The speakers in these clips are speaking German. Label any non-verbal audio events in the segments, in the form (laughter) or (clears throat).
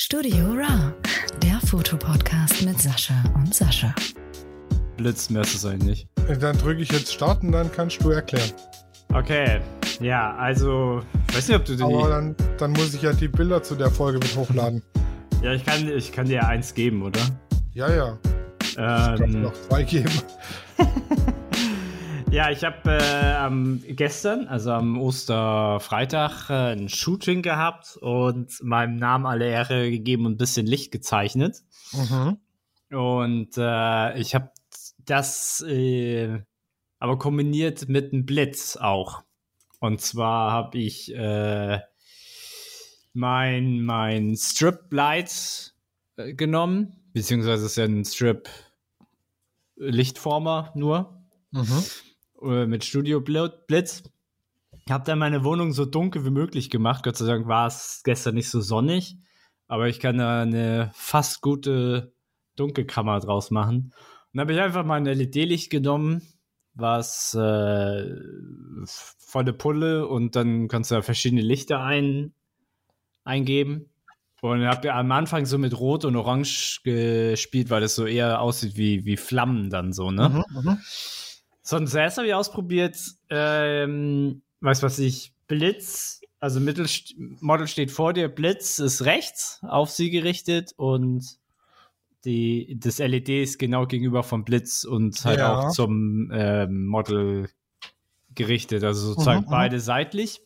Studio Ra, der Fotopodcast mit Sascha und Sascha. Blitz, mehr ist es eigentlich. Dann drücke ich jetzt Start und dann kannst du erklären. Okay, ja, also, ich weiß nicht, ob du die. Aber dann, dann muss ich ja die Bilder zu der Folge mit hochladen. (laughs) Ja, ich kann, ich kann dir eins geben, oder? Ja, ja. Ich kann Ähm, noch zwei geben. (laughs) ja, ich habe äh, am gestern, also am Osterfreitag, äh, ein Shooting gehabt und meinem Namen alle Ehre gegeben und ein bisschen Licht gezeichnet. Mhm. Und äh, ich habe das äh, aber kombiniert mit einem Blitz auch. Und zwar habe ich äh, mein, mein Strip Light äh, genommen, beziehungsweise es ist ja ein Strip Lichtformer nur Mhm. Äh, mit Studio Bl- Blitz. Habe dann meine Wohnung so dunkel wie möglich gemacht. Gott sei Dank war es gestern nicht so sonnig, aber ich kann da eine fast gute Dunkelkammer draus machen. Und dann habe ich einfach mal ein LED-Licht genommen, was äh, volle Pulle und dann kannst du da verschiedene Lichter ein, eingeben. Und habe am Anfang so mit Rot und Orange gespielt, weil das so eher aussieht wie, wie Flammen dann so, ne? Mhm. So, und zuerst habe ich ausprobiert, ähm, weißt was ich, Blitz, also Mittel, Model steht vor dir, Blitz ist rechts auf sie gerichtet und die, das LED ist genau gegenüber vom Blitz und halt Ja. auch zum ähm, Model gerichtet, also sozusagen Mhm, mhm. beide seitlich.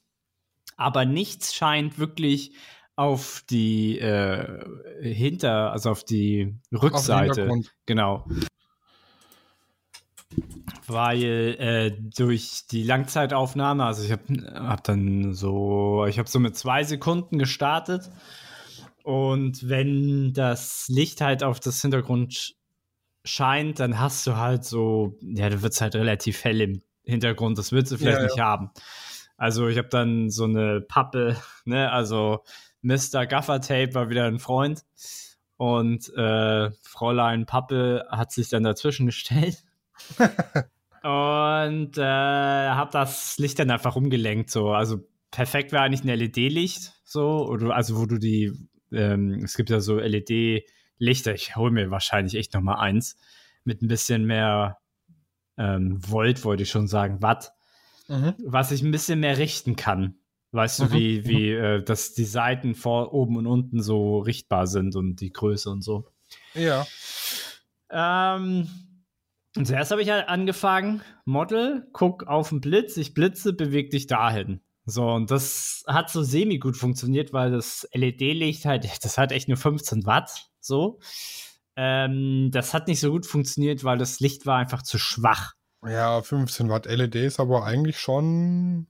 Aber nichts scheint wirklich auf die äh, hinter, also auf die Auf Rückseite. Hintergrund. Genau. Weil äh, durch die Langzeitaufnahme, also ich habe hab dann so, ich habe so mit zwei Sekunden gestartet. Und wenn das Licht halt auf das Hintergrund scheint, dann hast du halt so, ja, du wird halt relativ hell im Hintergrund, das willst du vielleicht Ja, nicht haben. Also ich habe dann so eine Pappe, (laughs) ne, also Mr. Gaffer-Tape war wieder ein Freund. Und äh, Fräulein Pappe hat sich dann dazwischen gestellt (laughs) und äh, habe das Licht dann einfach umgelenkt. So, also perfekt wäre eigentlich ein LED-Licht, so oder also wo du die, ähm, es gibt ja so LED-Lichter. Ich hole mir wahrscheinlich echt noch mal eins mit ein bisschen mehr ähm, Volt, wollte ich schon sagen, Watt, Mhm. was ich ein bisschen mehr richten kann. Weißt du, Mhm, wie, wie äh, dass die Seiten vor oben und unten so richtbar sind und die Größe und so. Ja. Ähm, und zuerst habe ich halt angefangen, Model, guck auf den Blitz, ich blitze, beweg dich dahin. So, und das hat so semi gut funktioniert, weil das LED-Licht halt, (laughs) das hat echt nur 15 Watt, so. Ähm, das hat nicht so gut funktioniert, weil das Licht war einfach zu schwach. Ja, 15 Watt LED ist aber eigentlich schon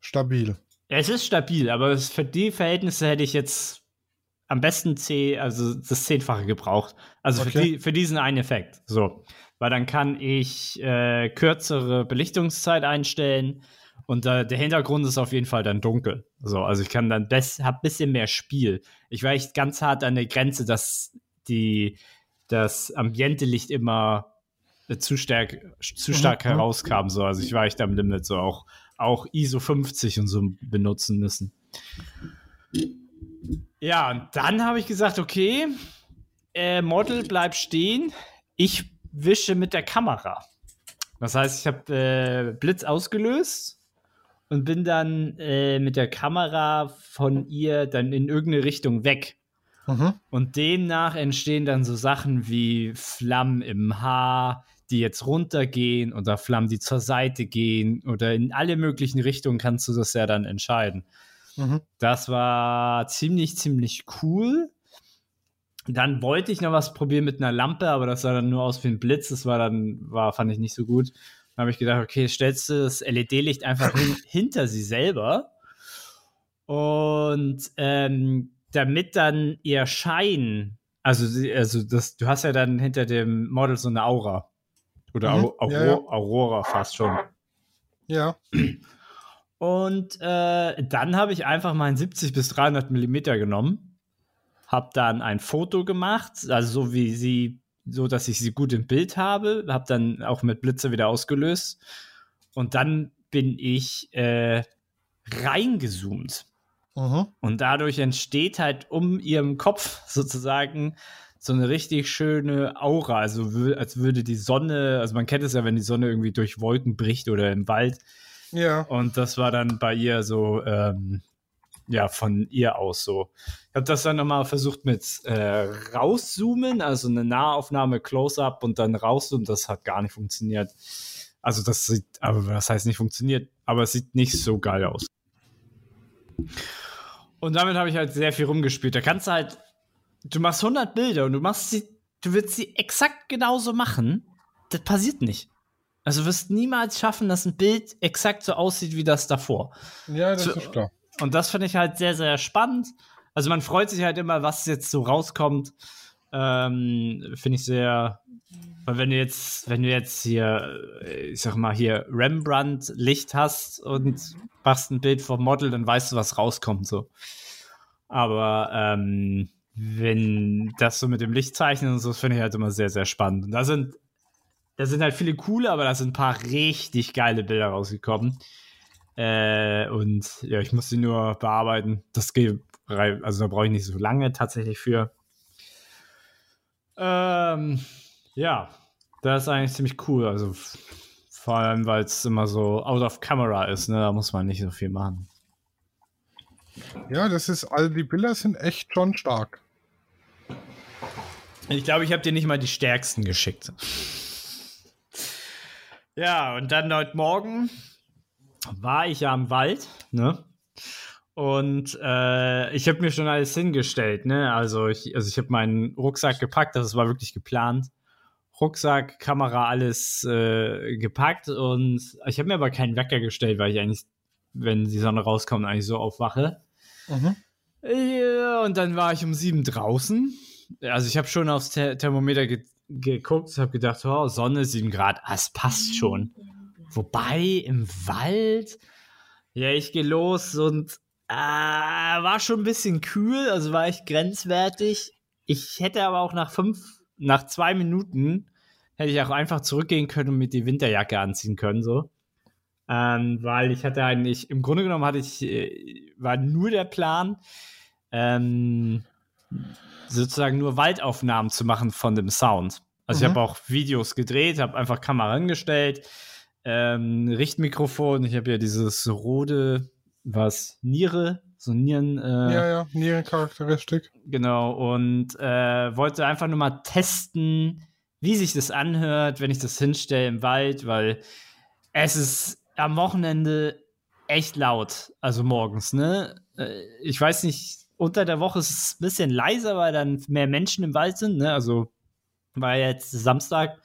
stabil. Es ist stabil, aber für die Verhältnisse hätte ich jetzt am besten C, also das Zehnfache gebraucht. Also für, Okay. die, für diesen einen Effekt. So. Weil dann kann ich äh, kürzere Belichtungszeit einstellen und äh, der Hintergrund ist auf jeden Fall dann dunkel. So, also ich kann dann best, hab bisschen mehr Spiel. Ich war echt ganz hart an der Grenze, dass die das Ambiente-Licht immer äh, zu stark, zu stark Mhm. herauskam. So, also ich war echt am Limit, so auch auch ISO 50 und so benutzen müssen. Ja, und dann habe ich gesagt, okay, äh, Model bleibt stehen, ich wische mit der Kamera. Das heißt, ich habe äh, Blitz ausgelöst und bin dann äh, mit der Kamera von ihr dann in irgendeine Richtung weg. Mhm. Und demnach entstehen dann so Sachen wie Flammen im Haar, die jetzt runtergehen oder Flammen, die zur Seite gehen oder in alle möglichen Richtungen kannst du das ja dann entscheiden. Mhm. Das war ziemlich, ziemlich cool. Dann wollte ich noch was probieren mit einer Lampe, aber das sah dann nur aus wie ein Blitz. Das war dann, war, fand ich nicht so gut. Dann habe ich gedacht, okay, stellst du das LED-Licht einfach hin, (laughs) hinter sie selber. Und ähm, damit dann ihr Schein, also, also das, du hast ja dann hinter dem Model so eine Aura. Oder Mhm, Au- Auro- ja, ja. Aurora fast schon. Ja. Und äh, dann habe ich einfach meinen 70 bis 300 Millimeter genommen, habe dann ein Foto gemacht, also so wie sie, so dass ich sie gut im Bild habe, habe dann auch mit Blitze wieder ausgelöst und dann bin ich äh, reingezoomt. Mhm. Und dadurch entsteht halt um ihrem Kopf sozusagen so eine richtig schöne Aura. Also als würde die Sonne, also man kennt es ja, wenn die Sonne irgendwie durch Wolken bricht oder im Wald. Ja. Und das war dann bei ihr so, ähm, ja, von ihr aus so. Ich habe das dann nochmal versucht mit äh, rauszoomen, also eine Nahaufnahme, Close-Up und dann rauszoomen. Das hat gar nicht funktioniert. Also das sieht, aber das heißt nicht funktioniert, aber es sieht nicht so geil aus. Und damit habe ich halt sehr viel rumgespielt. Da kannst du halt, du machst 100 Bilder und du machst sie, du willst sie exakt genauso machen. Das passiert nicht. Also du wirst niemals schaffen, dass ein Bild exakt so aussieht wie das davor. Ja, das So- ist klar. Und das finde ich halt sehr, sehr spannend. Also man freut sich halt immer, was jetzt so rauskommt. Ähm, finde ich sehr, weil wenn du jetzt, wenn du jetzt hier, äh, ich sag mal, hier Rembrandt-Licht hast und machst ein Bild vom Model, dann weißt du, was rauskommt, so. Aber ähm, wenn das so mit dem Lichtzeichnen und so, finde ich halt immer sehr, sehr spannend. Und da sind, da sind halt viele coole, aber da sind ein paar richtig geile Bilder rausgekommen. Äh, und ja, ich muss sie nur bearbeiten. Das geht, also da brauche ich nicht so lange tatsächlich für. Ähm, ja, das ist eigentlich ziemlich cool. Also vor allem, weil es immer so out of camera ist, ne? Da muss man nicht so viel machen. Ja, das ist, also die Bilder sind echt schon stark. Ich glaube, ich habe dir nicht mal die stärksten geschickt. Ja, und dann heute Morgen war ich ja im Wald, ne? Und äh, ich habe mir schon alles hingestellt, ne? Also ich, also ich habe meinen Rucksack gepackt, das war wirklich geplant. Rucksack, Kamera, alles äh, gepackt und ich habe mir aber keinen Wecker gestellt, weil ich eigentlich, wenn die Sonne rauskommt, eigentlich so aufwache. Mhm. Ja, und dann war ich um sieben draußen. Also ich habe schon aufs Ther Thermometer ge geguckt, habe gedacht, oh, Sonne, sieben Grad, ah, es passt schon. Wobei im Wald, ja, ich gehe los und äh, war schon ein bisschen kühl, also war echt grenzwertig. Ich hätte aber auch nach fünf, nach zwei Minuten hätte ich auch einfach zurückgehen können und mir die Winterjacke anziehen können, so. Ähm, weil ich hatte eigentlich, im Grunde genommen hatte ich, äh, war nur der Plan, ähm, sozusagen nur Waldaufnahmen zu machen von dem Sound. Also ich Mhm. habe auch Videos gedreht, habe einfach Kamera angestellt, ähm, Richtmikrofon, ich habe ja dieses Rode, was, Niere, so Nieren, äh, Ja, ja, Nierencharakteristik. Genau, und äh, wollte einfach nur mal testen, wie sich das anhört, wenn ich das hinstelle im Wald, weil es ist am Wochenende echt laut, also morgens, ne? Äh, Ich weiß nicht, unter der Woche ist es ein bisschen leiser, weil dann mehr Menschen im Wald sind, ne? Also war jetzt Samstag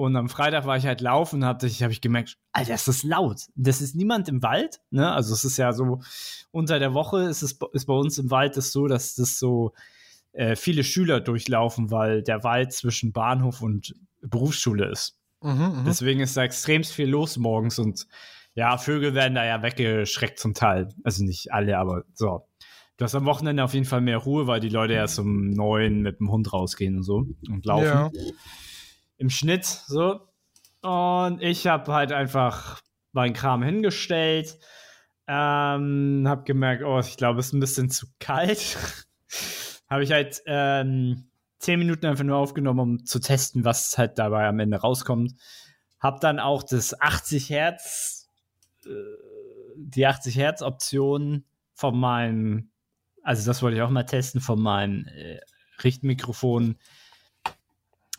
und am Freitag war ich halt laufen und hab, ich, hab ich gemerkt, Alter, das ist laut. Das ist niemand im Wald, ne? Also es ist ja so, unter der Woche ist es ist bei uns im Wald das so, dass das so äh, viele Schüler durchlaufen, weil der Wald zwischen Bahnhof und Berufsschule ist. Mhm, mhm. Deswegen ist da extrem viel los morgens und ja, Vögel werden da ja weggeschreckt zum Teil. Also nicht alle, aber so. Du hast am Wochenende auf jeden Fall mehr Ruhe, weil die Leute erst um neun mit dem Hund rausgehen und so und laufen. Ja. Im Schnitt so. Und ich habe halt einfach meinen Kram hingestellt. Ähm, hab gemerkt, oh, ich glaube, es ist ein bisschen zu kalt. (laughs) habe ich halt ähm, zehn Minuten einfach nur aufgenommen, um zu testen, was halt dabei am Ende rauskommt. Hab dann auch das 80 Hertz, äh, die 80 Hertz Option von meinem, also das wollte ich auch mal testen, von meinem äh, Richtmikrofon,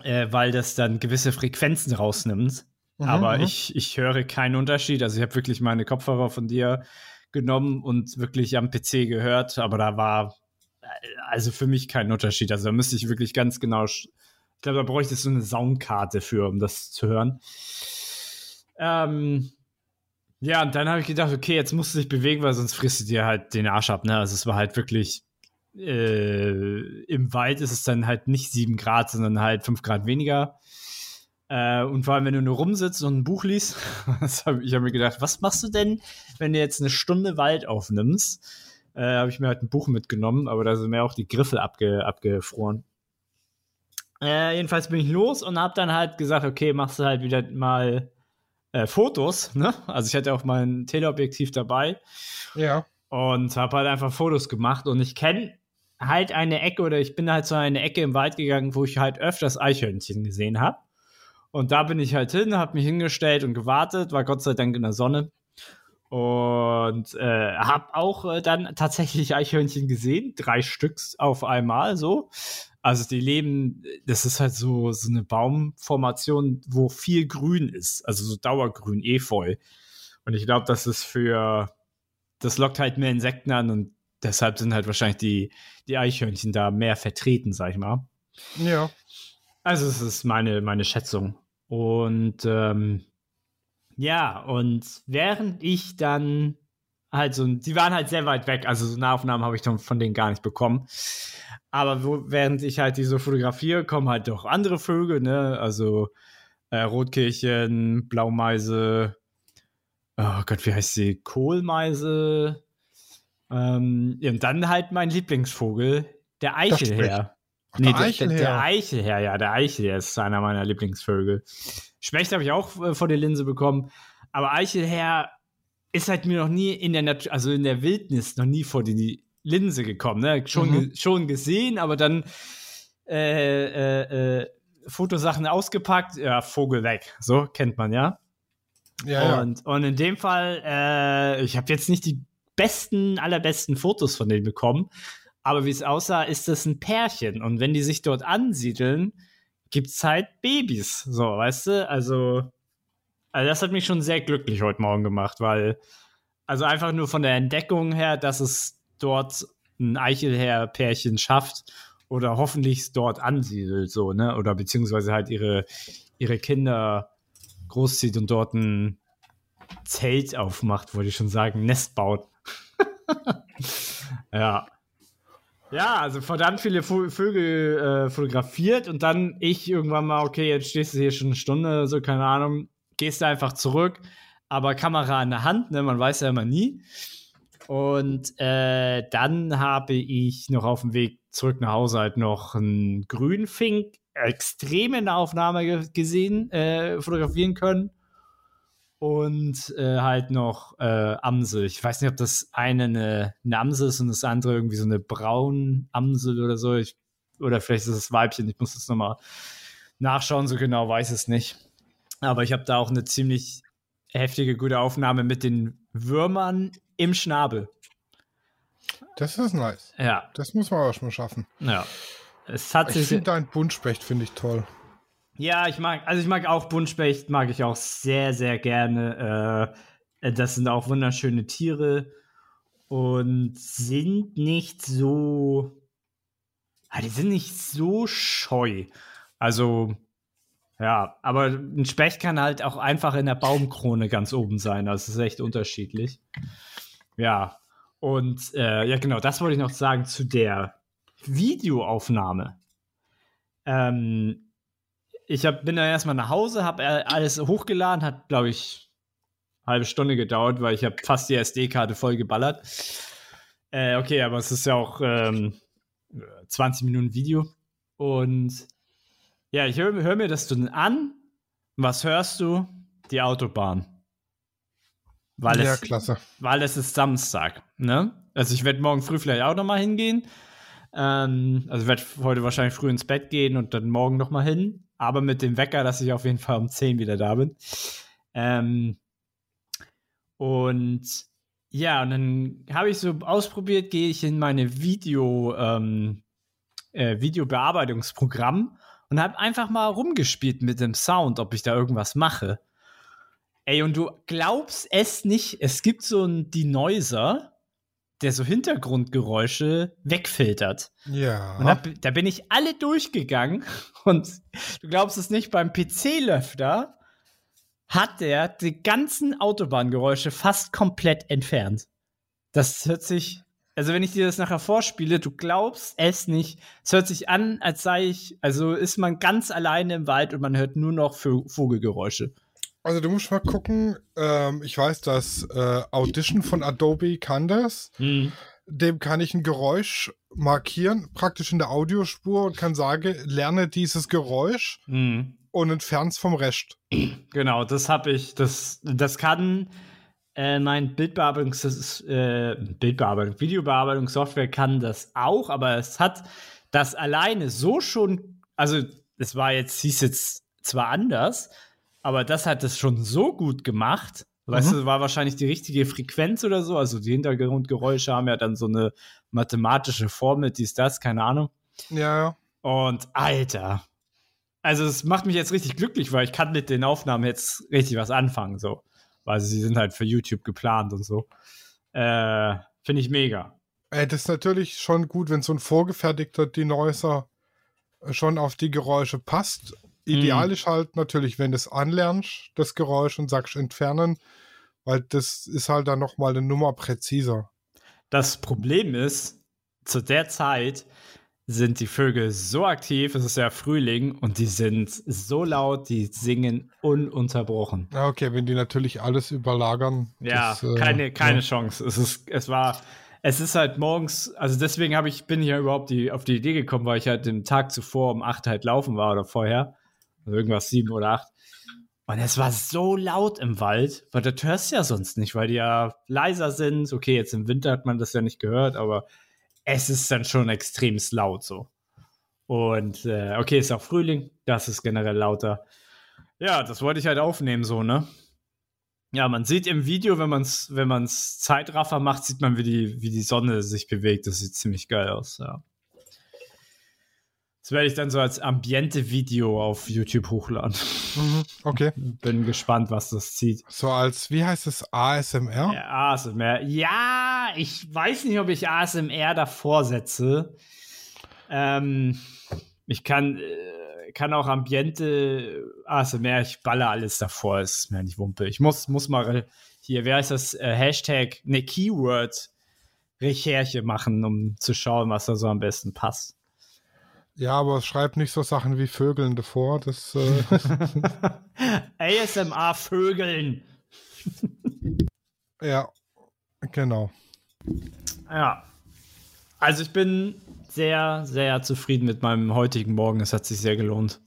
äh, weil das dann gewisse Frequenzen rausnimmt. Mhm, Aber mhm. ich, ich höre keinen Unterschied. Also ich habe wirklich meine Kopfhörer von dir genommen und wirklich am PC gehört, aber da war äh, also für mich kein Unterschied. Also da müsste ich wirklich ganz genau, ich glaube, da bräuchte ich so eine Soundkarte für, um das zu hören. Ähm, ja, und dann habe ich gedacht, okay, jetzt musst du dich bewegen, weil sonst frisst du dir halt den Arsch ab. Ne? Also es war halt wirklich, äh, im Wald ist es dann halt nicht sieben Grad, sondern halt fünf Grad weniger. Äh, und vor allem, wenn du nur rumsitzt und ein Buch liest, (laughs) hab, ich habe mir gedacht, was machst du denn, wenn du jetzt eine Stunde Wald aufnimmst? Äh, habe ich mir halt ein Buch mitgenommen, aber da sind mir auch die Griffel abge, abgefroren. Äh, jedenfalls bin ich los und habe dann halt gesagt, okay, machst du halt wieder mal äh, Fotos, ne? Also ich hatte auch mein Teleobjektiv dabei Ja. und habe halt einfach Fotos gemacht und ich kenne halt eine Ecke oder ich bin halt so eine Ecke im Wald gegangen, wo ich halt öfters Eichhörnchen gesehen habe. Und da bin ich halt hin, habe mich hingestellt und gewartet, war Gott sei Dank in der Sonne. Und äh, habe auch äh, dann tatsächlich Eichhörnchen gesehen, drei Stücks auf einmal so. Also die leben, das ist halt so, so eine Baumformation, wo viel Grün ist, also so Dauergrün, Efeu. Und ich glaube, das ist für, das lockt halt mehr Insekten an und deshalb sind halt wahrscheinlich die, die Eichhörnchen da mehr vertreten, sag ich mal. Ja. Also es ist meine, meine Schätzung. Und ähm, ja, und während ich dann halt so, die waren halt sehr weit weg, also so Nahaufnahmen habe ich dann von denen gar nicht bekommen. Aber wo, während ich halt diese fotografiere, kommen halt doch andere Vögel, ne? Also äh, Rotkehlchen, Blaumeise, oh Gott, wie heißt sie? Kohlmeise. Ähm, und dann halt mein Lieblingsvogel, der Eichelherr. Ach, Nee, der der, der, Eichelherr. der Eichelherr, ja, der Eichelherr ist einer meiner Lieblingsvögel. Specht habe ich auch äh, vor der Linse bekommen, aber Eichelherr ist halt mir noch nie in der Natur, also in der Wildnis noch nie vor die Linse gekommen, ne? Schon, Mhm. schon gesehen, aber dann äh, äh, äh, Fotosachen ausgepackt, ja, Vogel weg. So kennt man ja. Ja, ja. Und, und in dem Fall, äh, ich habe jetzt nicht die besten, allerbesten Fotos von denen bekommen, aber wie es aussah, ist das ein Pärchen. Und wenn die sich dort ansiedeln, gibt's halt Babys. So, weißt du? Also, also das hat mich schon sehr glücklich heute Morgen gemacht, weil, also einfach nur von der Entdeckung her, dass es dort ein Eichelherr-Pärchen schafft oder hoffentlich es dort ansiedelt, so, ne? Oder beziehungsweise halt ihre, ihre Kinder großzieht und dort ein Zelt aufmacht, wollte ich schon sagen, Nest baut. (laughs) ja. Ja, also verdammt viele Vögel äh, fotografiert und dann ich irgendwann mal, okay, jetzt stehst du hier schon eine Stunde, so keine Ahnung, gehst du einfach zurück, aber Kamera in der Hand, ne, man weiß ja immer nie. Und äh, dann habe ich noch auf dem Weg zurück nach Hause halt noch einen Grünfink extrem in der Aufnahme ge gesehen, äh, fotografieren können. Und äh, halt noch äh, Amsel. Ich weiß nicht, ob das eine eine, eine Amsel ist und das andere irgendwie so eine braun Amsel oder so. Ich, oder vielleicht ist es Weibchen. Ich muss das nochmal nachschauen. So genau weiß es nicht. Aber ich habe da auch eine ziemlich heftige, gute Aufnahme mit den Würmern im Schnabel. Das ist nice. Ja, Das muss man auch schon mal schaffen. ja. Es hat Ich sich. finde dein Buntspecht finde ich toll. Ja, ich mag, also ich mag auch Buntspecht, mag ich auch sehr, sehr gerne. Äh, das sind auch wunderschöne Tiere und sind nicht so. Die sind nicht so scheu. Also, ja, aber ein Specht kann halt auch einfach in der Baumkrone ganz oben sein. Es ist echt unterschiedlich. Ja, und äh, ja, genau, das wollte ich noch sagen zu der Videoaufnahme. Ähm, ich hab, bin dann erstmal nach Hause, habe alles hochgeladen, hat, glaube ich, eine halbe Stunde gedauert, weil ich habe fast die SD-Karte voll geballert. Äh, okay, aber es ist ja auch ähm, 20 Minuten Video. Und ja, ich höre hör mir das dann an. Was hörst du? Die Autobahn. Weil ja, es, klasse. weil es ist Samstag, ne? Also ich werde morgen früh vielleicht auch noch mal hingehen. Ähm, also werde heute wahrscheinlich früh ins Bett gehen und dann morgen noch mal hin. Aber mit dem Wecker, dass ich auf jeden Fall um 10 wieder da bin. Ähm, und ja, und dann habe ich so ausprobiert, gehe ich in meine Video, ähm, äh, Videobearbeitungsprogramm und habe einfach mal rumgespielt mit dem Sound, ob ich da irgendwas mache. Ey, und du glaubst es nicht, es gibt so einen Denoiser, der so Hintergrundgeräusche wegfiltert. Ja. Und da, da bin ich alle durchgegangen (laughs) und du glaubst es nicht, beim PC-Löfter hat der die ganzen Autobahngeräusche fast komplett entfernt. Das hört sich, also wenn ich dir das nachher vorspiele, du glaubst es nicht. Es hört sich an, als sei ich, also ist man ganz alleine im Wald und man hört nur noch Vogelgeräusche. Also du musst mal gucken, ähm, ich weiß, dass äh, Audition von Adobe kann das. Hm. Dem kann ich ein Geräusch markieren, praktisch in der Audiospur und kann sagen, lerne dieses Geräusch Hm. und entfern's vom Rest. Genau, das habe ich. Das, das kann äh, mein Bildbearbeitungs äh, Bildbearbeitung, Videobearbeitungssoftware kann das auch, aber es hat das alleine so schon, also es war jetzt, hieß jetzt zwar anders, aber das hat es schon so gut gemacht. Weißt Mhm. du, war wahrscheinlich die richtige Frequenz oder so. Also die Hintergrundgeräusche haben ja dann so eine mathematische Formel, die ist das, keine Ahnung. Ja, ja. Und Alter. Also es macht mich jetzt richtig glücklich, weil ich kann mit den Aufnahmen jetzt richtig was anfangen, so. Weil sie sind halt für YouTube geplant und so. Äh, Finde ich mega. Ey, das ist natürlich schon gut, wenn so ein vorgefertigter Denoiser schon auf die Geräusche passt. Ideal Mhm. ist halt natürlich, wenn du es anlernst, das Geräusch und sagst entfernen, weil das ist halt dann nochmal eine Nummer präziser. Das Problem ist, zu der Zeit sind die Vögel so aktiv, es ist ja Frühling und die sind so laut, die singen ununterbrochen. Ja, okay, wenn die natürlich alles überlagern. Ja, das, äh, keine, keine ja. Chance. Es ist, es war, es ist halt morgens, also deswegen habe ich, bin ich ja überhaupt die, auf die Idee gekommen, weil ich halt den Tag zuvor um acht halt laufen war oder vorher. Also irgendwas sieben oder acht. Und es war so laut im Wald, weil das hörst du ja sonst nicht, weil die ja leiser sind. Okay, jetzt im Winter hat man das ja nicht gehört, aber es ist dann schon extrem laut so. Und äh, okay, ist auch Frühling, das ist generell lauter. Ja, das wollte ich halt aufnehmen, so, ne? Ja, man sieht im Video, wenn man es wenn man's Zeitraffer macht, sieht man, wie die, wie die Sonne sich bewegt. Das sieht ziemlich geil aus, ja. Das werde ich dann so als Ambiente-Video auf YouTube hochladen. Mhm, okay. Bin gespannt, was das zieht. So als, wie heißt es, ASMR? Ja, ASMR. Ja, ich weiß nicht, ob ich ASMR davor setze. Ähm, ich kann, äh, kann auch Ambiente ASMR, ich baller alles davor, ist mir nicht Wumpe. Ich muss, muss mal hier, wer heißt das, äh, Hashtag, ne, Keyword-Recherche machen, um zu schauen, was da so am besten passt. Ja, aber schreib nicht so Sachen wie Vögeln davor. Das, äh, (laughs) ASMR-Vögeln. (laughs) ja, genau. Ja. Also ich bin sehr, sehr zufrieden mit meinem heutigen Morgen. Es hat sich sehr gelohnt.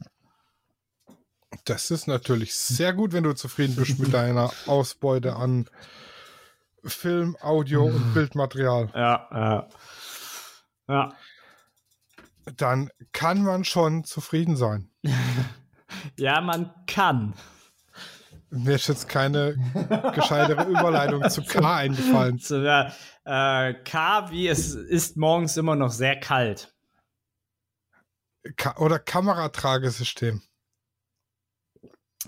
Das ist natürlich sehr gut, wenn du zufrieden bist mit deiner Ausbeute an Film, Audio und (laughs) Bildmaterial. Ja, ja. Ja. Dann kann man schon zufrieden sein. (laughs) Ja, man kann. Mir ist jetzt keine gescheitere Überleitung zu K (laughs) eingefallen. Ja, äh, K, wie es ist morgens immer noch sehr kalt. Ka oder Kameratragesystem.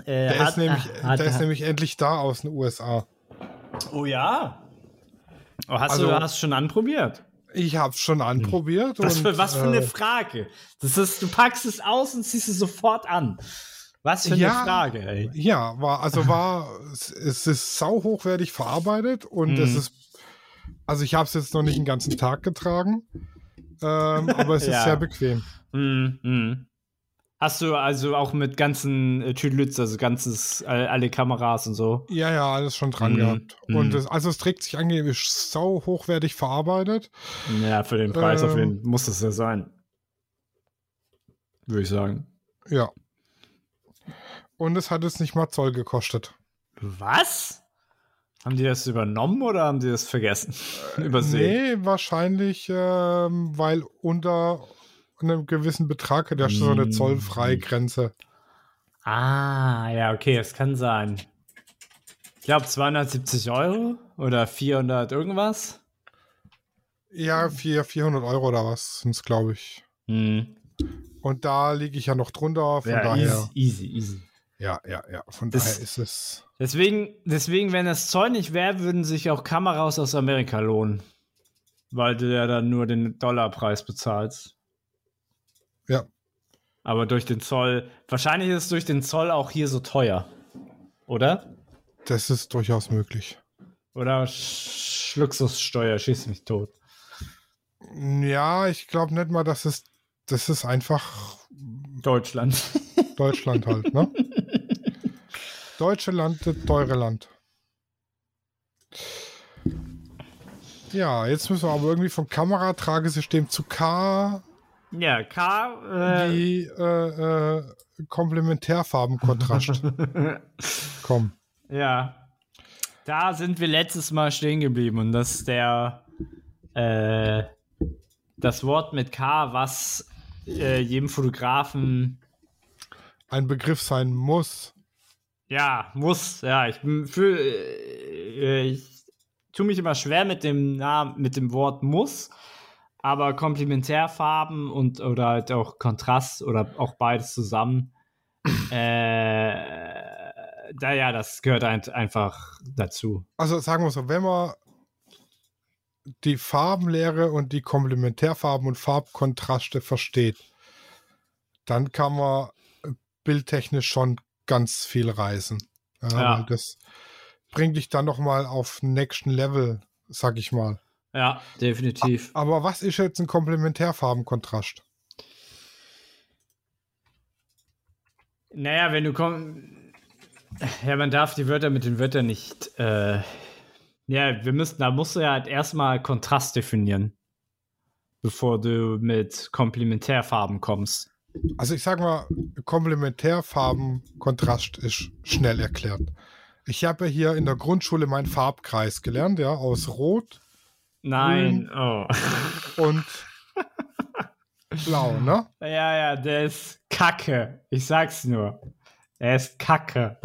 Äh, Der, hat- ist, nämlich, hat- der ist hat- nämlich endlich da aus den USA. Oh ja. Oh, hast Also- du hast schon anprobiert? Ich habe es schon anprobiert. Was und, für, was für eine äh, Frage. Das ist, du packst es aus und ziehst es sofort an. Was für eine Ja. Frage, ey. Ja, war, also war, es, es ist sau hochwertig verarbeitet und Mhm. es ist, also ich habe es jetzt noch nicht den ganzen Tag getragen, ähm, (laughs) aber es Ja. ist sehr bequem. Mhm, mhm. Hast du also auch mit ganzen äh, Tüdelütz, also ganzes, all- alle Kameras und so? Ja, ja, alles schon dran Mhm. gehabt. Und Mhm. es, also es trägt sich ist sau hochwertig verarbeitet. Ja, für den Preis auf Ähm. jeden muss es ja sein. Würde ich sagen. Ja. Und es hat jetzt nicht mal Zoll gekostet. Was? Haben die das übernommen oder haben die das vergessen? (laughs) Übersehen. Nee, wahrscheinlich, ähm, weil unter einem gewissen Betrag hat ja schon so eine Mhm. Zollfreigrenze. Ah, ja, okay, es kann sein. Ich glaube 270 Euro oder 400 irgendwas. Ja, vier, 400 Euro oder was sind es, glaube ich. Hm. Und da liege ich ja noch drunter, von Ja, daher. easy, easy, easy. Ja, ja, ja. Von Das- daher ist es. Deswegen, deswegen, wenn das Zoll nicht wäre, würden sich auch Kameras aus Amerika lohnen. Weil du ja dann nur den Dollarpreis bezahlst. Aber durch den Zoll, wahrscheinlich ist es durch den Zoll auch hier so teuer. Oder? Das ist durchaus möglich. Oder Sch Luxussteuer, schießt mich tot. Ja, ich glaube nicht mal, dass es. Das ist einfach Deutschland. (laughs) Deutschland halt, ne? Deutsche Land, das teure Land. Ja, jetzt müssen wir aber irgendwie vom Kameratragesystem zu K ja, K. Äh, die äh, äh, Komplementärfarbenkontrast (laughs) kommen. ja. da sind wir letztes Mal stehen geblieben und das ist der äh, das Wort mit K, was äh, jedem Fotografen Ein Begriff sein muss. ja muss. Ja, ich bin für äh, ich tue mich immer schwer mit dem Namen mit dem Wort muss, aber Komplementärfarben und oder halt auch Kontrast oder auch beides zusammen. (laughs) äh, da ja, das gehört ein, einfach dazu. Also sagen wir so, wenn man die Farbenlehre und die Komplementärfarben und Farbkontraste versteht, dann kann man bildtechnisch schon ganz viel reisen. Ja, Ja. Das bringt dich dann noch mal auf nächsten Level, sag ich mal. Ja, definitiv. Aber was ist jetzt ein Komplementärfarbenkontrast? Naja, wenn du kommst. Ja, man darf die Wörter mit den Wörtern nicht. Äh, ja, wir müssen, da musst du ja halt erstmal Kontrast definieren, bevor du mit Komplementärfarben kommst. Also ich sag mal, Komplementärfarbenkontrast ist schnell erklärt. Ich habe ja hier in der Grundschule meinen Farbkreis gelernt, ja, aus Rot Nein, oh. und Blau, ne? Ja, ja, der ist Kacke. Ich sag's nur. Er ist Kacke.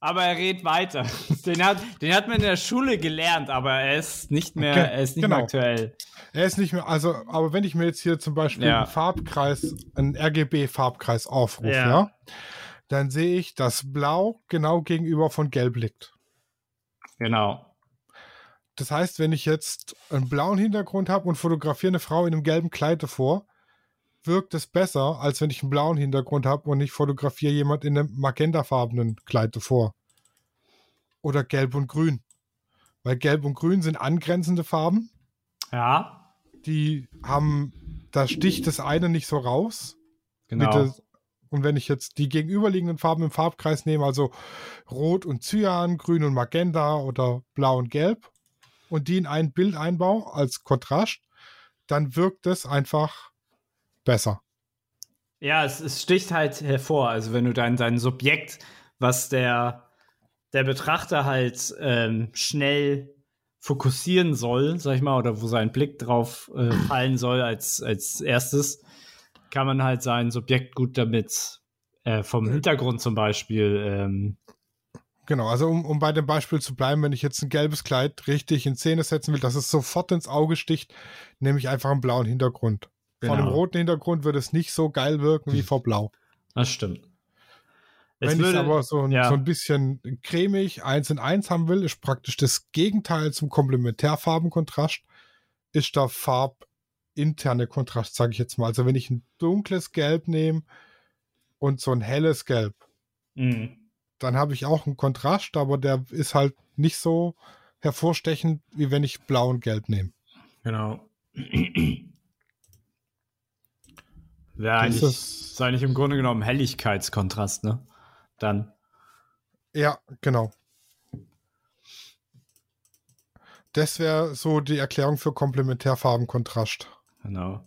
Aber er redet weiter. (laughs) Den hat, den hat man in der Schule gelernt, aber er ist nicht mehr, Ge- er ist nicht genau. mehr aktuell. Er ist nicht mehr, also, aber wenn ich mir jetzt hier zum Beispiel Ja. einen Farbkreis, einen RGB-Farbkreis aufrufe, Ja. ja. dann sehe ich, dass Blau genau gegenüber von Gelb liegt. Genau. Das heißt, wenn ich jetzt einen blauen Hintergrund habe und fotografiere eine Frau in einem gelben Kleid davor, wirkt es besser, als wenn ich einen blauen Hintergrund habe und ich fotografiere jemand in einem magentafarbenen Kleid davor. Oder gelb und grün. Weil gelb und grün sind angrenzende Farben. Ja, Die haben, da sticht das eine nicht so raus. genau. Der, und wenn ich jetzt die gegenüberliegenden Farben im Farbkreis nehme, also Rot und Cyan, Grün und Magenta oder Blau und Gelb, und die in ein Bild einbaue als Kontrast, dann wirkt es einfach besser. Ja, es, es sticht halt hervor. Also wenn du dein, dein Subjekt, was der, der Betrachter halt ähm, schnell fokussieren soll, sag ich mal, oder wo sein Blick drauf äh, (clears throat) fallen soll als, als erstes, kann man halt sein Subjekt gut damit äh, vom Hintergrund zum Beispiel ähm, Genau, also um, um bei dem Beispiel zu bleiben, wenn ich jetzt ein gelbes Kleid richtig in Szene setzen will, dass es sofort ins Auge sticht, nehme ich einfach einen blauen Hintergrund. Von einem Genau. roten Hintergrund wird es nicht so geil wirken wie vor Blau. Das stimmt. Wenn ich würde- aber so ein, ja. so ein bisschen cremig eins in eins haben will, ist praktisch das Gegenteil zum Komplementärfarbenkontrast, ist der farbinterne Kontrast, sage ich jetzt mal. Also wenn ich ein dunkles Gelb nehme und so ein helles Gelb, Mhm. Dann habe ich auch einen Kontrast, aber der ist halt nicht so hervorstechend, wie wenn ich blau und gelb nehme. Genau. Wäre eigentlich, ist- ist eigentlich im Grunde genommen Helligkeitskontrast, ne? Dann. Ja, genau. Das wäre so die Erklärung für Komplementärfarbenkontrast. Genau.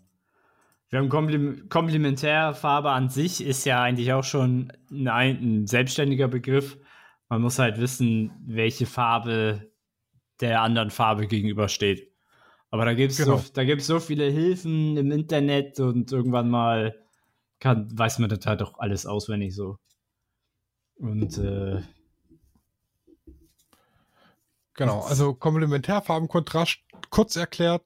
Wir haben Komplim Komplementärfarbe an sich ist ja eigentlich auch schon ein, ein selbstständiger Begriff. Man muss halt wissen, welche Farbe der anderen Farbe gegenübersteht. Aber da gibt es Genau. so, da gibt's so viele Hilfen im Internet und irgendwann mal kann, weiß man das halt auch alles auswendig so. Und äh, Genau, also Komplementärfarbenkontrast, kurz erklärt,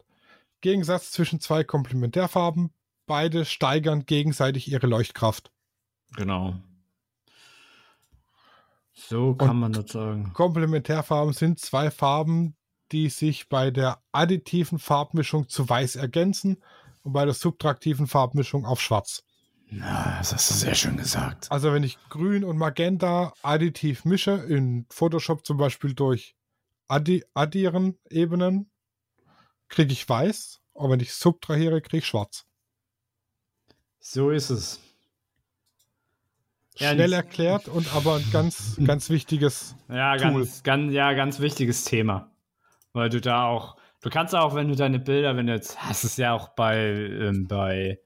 Gegensatz zwischen zwei Komplementärfarben, beide steigern gegenseitig ihre Leuchtkraft. genau. So kann Und- man das sagen. Komplementärfarben sind zwei Farben, die sich bei der additiven Farbmischung zu weiß ergänzen und bei der subtraktiven Farbmischung auf schwarz. Na, das hast du sehr schön gesagt. Also wenn ich grün und magenta additiv mische, in Photoshop zum Beispiel durch Addi addieren Ebenen, kriege ich weiß, aber wenn ich subtrahiere, kriege ich schwarz. So ist es. Schnell erklärt und aber ein ganz, ganz wichtiges. Ja, Tool. ganz, ganz, ja, ganz wichtiges Thema. Weil du da auch, du kannst auch, wenn du deine Bilder, wenn du jetzt, hast es ja auch bei, ähm, bei,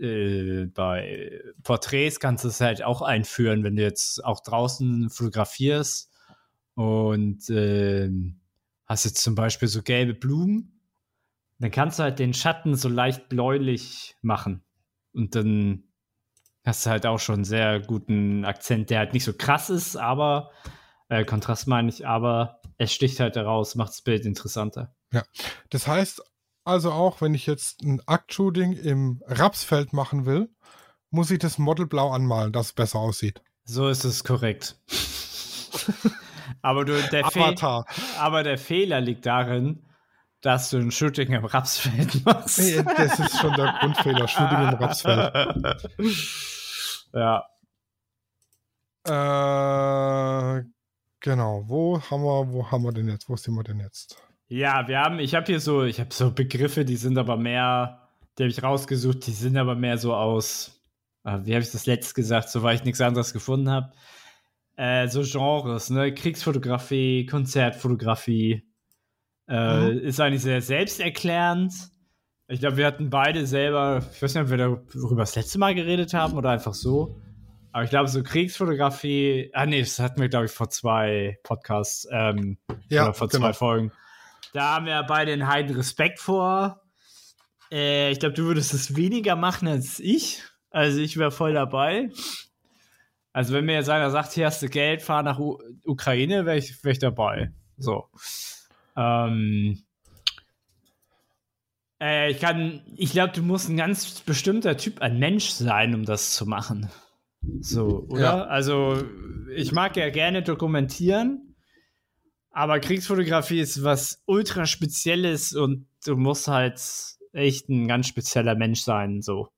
äh, bei Porträts kannst du es halt auch einführen, wenn du jetzt auch draußen fotografierst und äh, hast jetzt zum Beispiel so gelbe Blumen, dann kannst du halt den Schatten so leicht bläulich machen. Und dann hast du halt auch schon einen sehr guten Akzent, der halt nicht so krass ist, aber äh, Kontrast meine ich, aber es sticht halt heraus, macht das Bild interessanter. Ja, das heißt also auch, wenn ich jetzt ein Aktshooting im Rapsfeld machen will, muss ich das Model blau anmalen, dass es besser aussieht. So ist es korrekt. (laughs) aber, du, der Avatar. aber der Fehler liegt darin, dass du ein Shooting im Rapsfeld machst. Das ist schon der Grundfehler, Shooting im Rapsfeld. (laughs) ja. Äh, genau, wo haben wir, wo haben wir denn jetzt? Wo sind wir denn jetzt? Ja, wir haben, ich habe hier so, ich habe so Begriffe, die sind aber mehr, die habe ich rausgesucht, die sind aber mehr so aus, äh, wie habe ich das letzt gesagt, so weil ich nichts anderes gefunden habe. Äh, so Genres, ne? Kriegsfotografie, Konzertfotografie. Äh, mhm. Ist eigentlich sehr selbsterklärend. Ich glaube, wir hatten beide selber, ich weiß nicht, ob wir darüber das letzte Mal geredet haben oder einfach so. Aber ich glaube, so Kriegsfotografie, ah nee, das hatten wir, glaube ich, vor zwei Podcasts, ähm, ja, oder vor genau. zwei Folgen. Da haben wir beide einen heiden Respekt vor. Äh, ich glaube, du würdest es weniger machen als ich. Also ich wäre voll dabei. Also wenn mir jetzt einer sagt, hier hast du Geld, fahr nach U Ukraine, wäre ich, wär ich dabei. So. Ähm, äh, ich kann, ich glaube, du musst ein ganz bestimmter Typ ein Mensch sein, um das zu machen. So, oder? Ja. Also, ich mag ja gerne dokumentieren, aber Kriegsfotografie ist was ultra Spezielles und du musst halt echt ein ganz spezieller Mensch sein, so.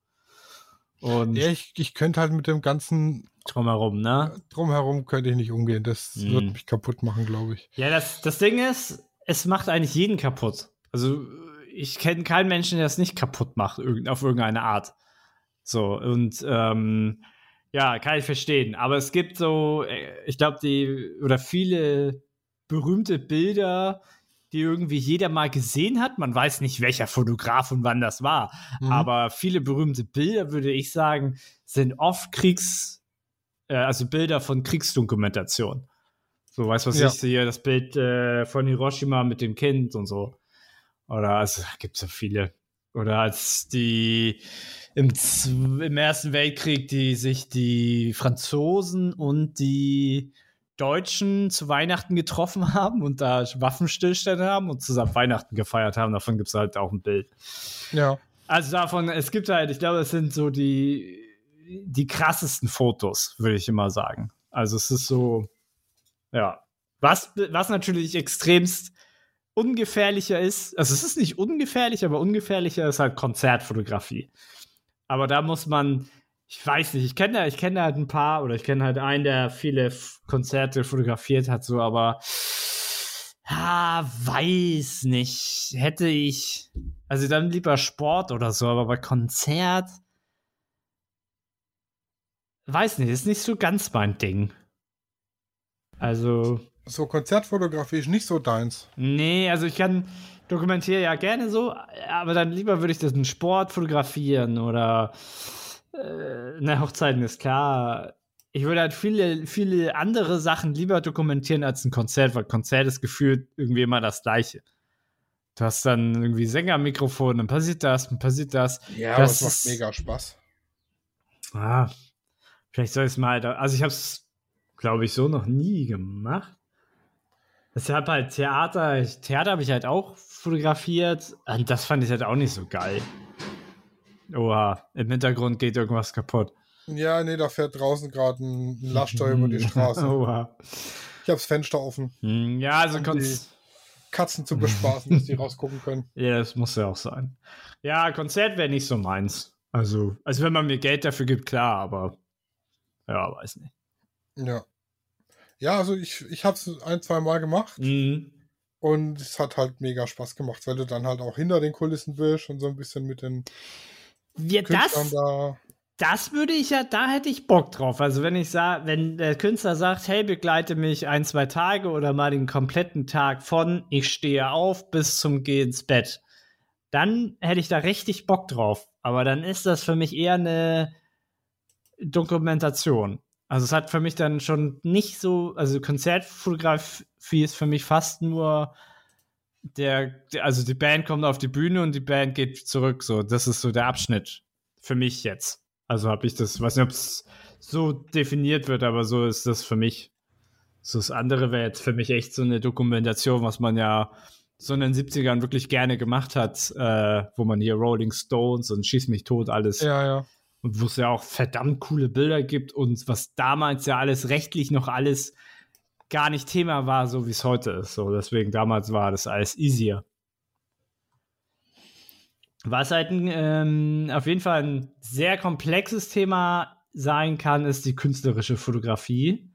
Und ja, ich, ich könnte halt mit dem ganzen Drumherum, ne? Drumherum könnte ich nicht umgehen. Das hm. wird mich kaputt machen, glaube ich. Ja, das, das Ding ist, es macht eigentlich jeden kaputt. Also ich kenne keinen Menschen, der es nicht kaputt macht, auf irgendeine Art. So, und ähm, ja, kann ich verstehen. Aber es gibt so, äh, ich glaube, die oder viele berühmte Bilder, die irgendwie jeder mal gesehen hat. Man weiß nicht, welcher Fotograf und wann das war. Mhm. Aber viele berühmte Bilder, würde ich sagen, sind oft Kriegs, äh, also Bilder von Kriegsdokumentation. So, weißt du, was ja. ich sehe? Das Bild äh, von Hiroshima mit dem Kind und so. Oder, also, gibt es so viele. Oder als die im, im Ersten Weltkrieg, die sich die Franzosen und die Deutschen zu Weihnachten getroffen (laughs) haben und da Waffenstillstände haben und zusammen Weihnachten gefeiert haben. Davon gibt es halt auch ein Bild. Ja. Also davon, es gibt halt, ich glaube, es sind so die, die krassesten Fotos, würde ich immer sagen. Also es ist so, ja. Was, was natürlich extremst ungefährlicher ist, also es ist nicht ungefährlich, aber ungefährlicher ist halt Konzertfotografie. Aber da muss man, ich weiß nicht, ich kenne ich kenne halt ein paar oder ich kenne halt einen, der viele Konzerte fotografiert hat, so, aber ja, weiß nicht. Hätte ich, also dann lieber Sport oder so, aber bei Konzert, weiß nicht, ist nicht so ganz mein Ding. Also. So Konzertfotografie ist nicht so deins. Nee, also ich kann dokumentiere ja gerne so, aber dann lieber würde ich das in Sport fotografieren oder äh, na, Hochzeiten ist klar. Ich würde halt viele, viele andere Sachen lieber dokumentieren als ein Konzert, weil Konzert ist gefühlt irgendwie immer das Gleiche. Du hast dann irgendwie Sängermikrofon, dann passiert das, dann passiert das. Ja, das aber es macht mega Spaß. Ah, vielleicht soll ich es mal, also ich habe es glaube ich, so noch nie gemacht. Deshalb halt Theater, Theater habe ich halt auch fotografiert. Und das fand ich halt auch nicht so geil. Oha, im Hintergrund geht irgendwas kaputt. Ja, nee, da fährt draußen gerade ein Laster über die (laughs) Straße. Oha. Ich habe das Fenster offen. Hm, ja, also um die Katzen zu bespaßen, dass die rausgucken können. (laughs) Ja, das muss ja auch sein. Ja, Konzert wäre nicht so meins. Also, also wenn man mir Geld dafür gibt, klar, aber ja, weiß nicht. Ja. Ja, also ich, ich habe es ein, zwei Mal gemacht. Mhm. Und es hat halt mega Spaß gemacht, weil du dann halt auch hinter den Kulissen bist und so ein bisschen mit den ja, das, da. Das würde ich ja, da hätte ich Bock drauf. Also wenn ich sage, wenn der Künstler sagt, hey, begleite mich ein, zwei Tage oder mal den kompletten Tag von ich stehe auf bis zum Geh ins Bett, dann hätte ich da richtig Bock drauf. Aber dann ist das für mich eher eine Dokumentation. Also es hat für mich dann schon nicht so, also Konzertfotografie ist für mich fast nur der, also die Band kommt auf die Bühne und die Band geht zurück. So, das ist so der Abschnitt für mich jetzt. Also habe ich das, weiß nicht, ob es so definiert wird, aber so ist das für mich. So das andere wäre jetzt für mich echt so eine Dokumentation, was man ja so in den 70ern wirklich gerne gemacht hat, äh, wo man hier Rolling Stones und Schieß mich tot alles. Ja, ja. Und wo es ja auch verdammt coole Bilder gibt und was damals ja alles rechtlich noch alles gar nicht Thema war, so wie es heute ist. So, deswegen damals war das alles easier. Was halt ein, ähm, auf jeden Fall ein sehr komplexes Thema sein kann, ist die künstlerische Fotografie.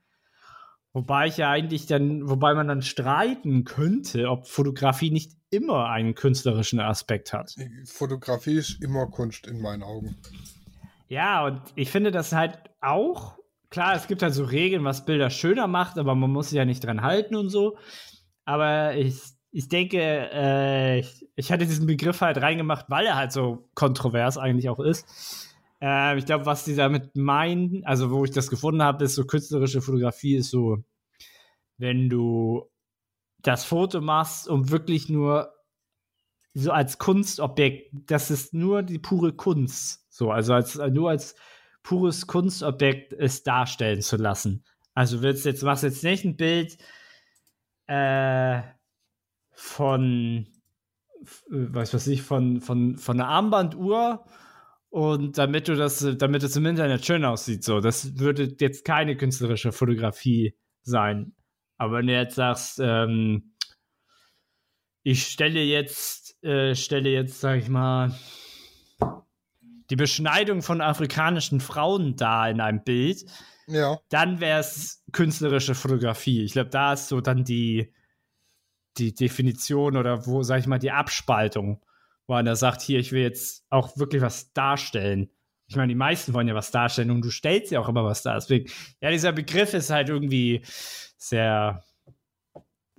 Wobei ich ja eigentlich dann, wobei man dann streiten könnte, ob Fotografie nicht immer einen künstlerischen Aspekt hat. Fotografie ist immer Kunst in meinen Augen. Ja, und ich finde das halt auch, klar, es gibt halt so Regeln, was Bilder schöner macht, aber man muss sich ja nicht dran halten und so. Aber ich, ich denke, äh, ich, ich hatte diesen Begriff halt reingemacht, weil er halt so kontrovers eigentlich auch ist äh, ich glaube, was die damit meinen, also wo ich das gefunden habe, ist so künstlerische Fotografie ist so, wenn du das Foto machst, um wirklich nur so als Kunstobjekt, das ist nur die pure Kunst, so, also als, nur als pures Kunstobjekt es darstellen zu lassen. Also willst jetzt, machst jetzt nicht ein Bild äh, von, was weiß ich, von, von, von einer Armbanduhr und damit du das, damit es im Internet schön aussieht, so, das würde jetzt keine künstlerische Fotografie sein. Aber wenn du jetzt sagst, ähm, ich stelle jetzt, äh, stelle jetzt, sag ich mal, die Beschneidung von afrikanischen Frauen da in einem Bild, ja. dann wäre es künstlerische Fotografie. Ich glaube, da ist so dann die, die Definition oder wo, sag ich mal, die Abspaltung wo einer sagt, hier, ich will jetzt auch wirklich was darstellen. Ich meine, die meisten wollen ja was darstellen und du stellst ja auch immer was dar. Deswegen, ja, dieser Begriff ist halt irgendwie sehr.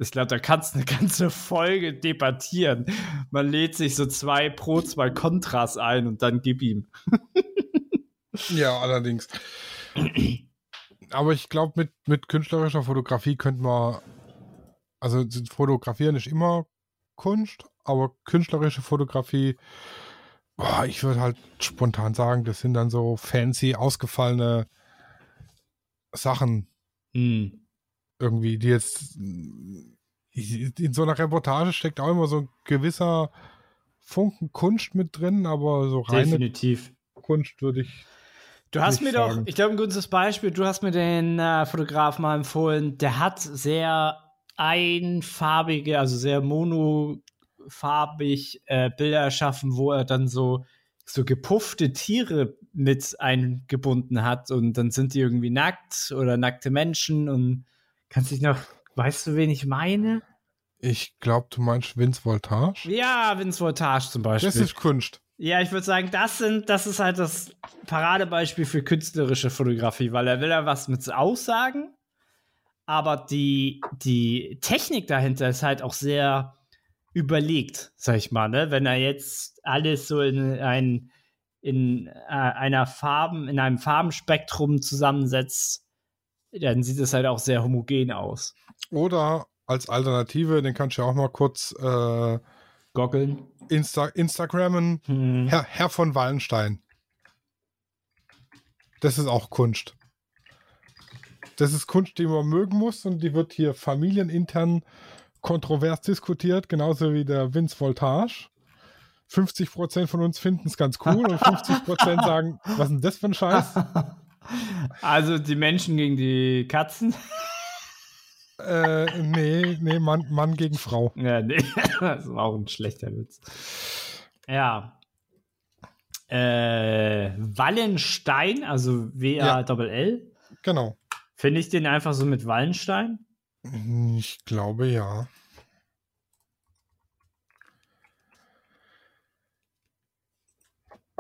Ich glaube, da kannst du eine ganze Folge debattieren. Man lädt sich so zwei Pro, zwei Kontras ein und dann gib ihm. ja, allerdings. Aber ich glaube, mit, mit künstlerischer Fotografie könnte man. Also, fotografieren ist immer Kunst, aber künstlerische Fotografie, boah, ich würde halt spontan sagen, das sind dann so fancy, ausgefallene Sachen. Mhm. Irgendwie, die jetzt in so einer Reportage steckt auch immer so ein gewisser Funken Kunst mit drin, aber so reine Definitiv. Kunst würde ich. Du hast mir sagen. doch, ich glaube, ein gutes Beispiel, du hast mir den äh, Fotograf mal empfohlen, der hat sehr einfarbige, also sehr mono farbig äh, Bilder erschaffen, wo er dann so, so gepuffte Tiere mit eingebunden hat und dann sind die irgendwie nackt oder nackte Menschen und kannst dich noch, weißt du, wen ich meine? Ich glaube, du meinst Vince Voltage? Ja, Vince Voltage zum Beispiel. Das ist Kunst. Ja, ich würde sagen, das sind, das ist halt das Paradebeispiel für künstlerische Fotografie, weil er will ja was mit aussagen, aber die, die Technik dahinter ist halt auch sehr, überlegt, sag ich mal, ne? Wenn er jetzt alles so in ein in äh, einer Farben, in einem Farbenspektrum zusammensetzt, dann sieht es halt auch sehr homogen aus. Oder als Alternative, den kannst du ja auch mal kurz äh, goggeln. Insta Instagrammen, hm. Herr, Herr von Wallenstein. Das ist auch Kunst. Das ist Kunst, die man mögen muss und die wird hier familienintern kontrovers diskutiert, genauso wie der Vince Voltage. 50% von uns finden es ganz cool und 50% (laughs) sagen, was ist denn das für ein Scheiß? (laughs) Also die Menschen gegen die Katzen? Äh, nee, nee, Mann, Mann gegen Frau. Ja, nee, (laughs) das war auch ein schlechter Witz. Ja. Äh, Wallenstein, also W-A-L-L. Ja, genau. Finde ich den einfach so mit Wallenstein? Ich glaube ja.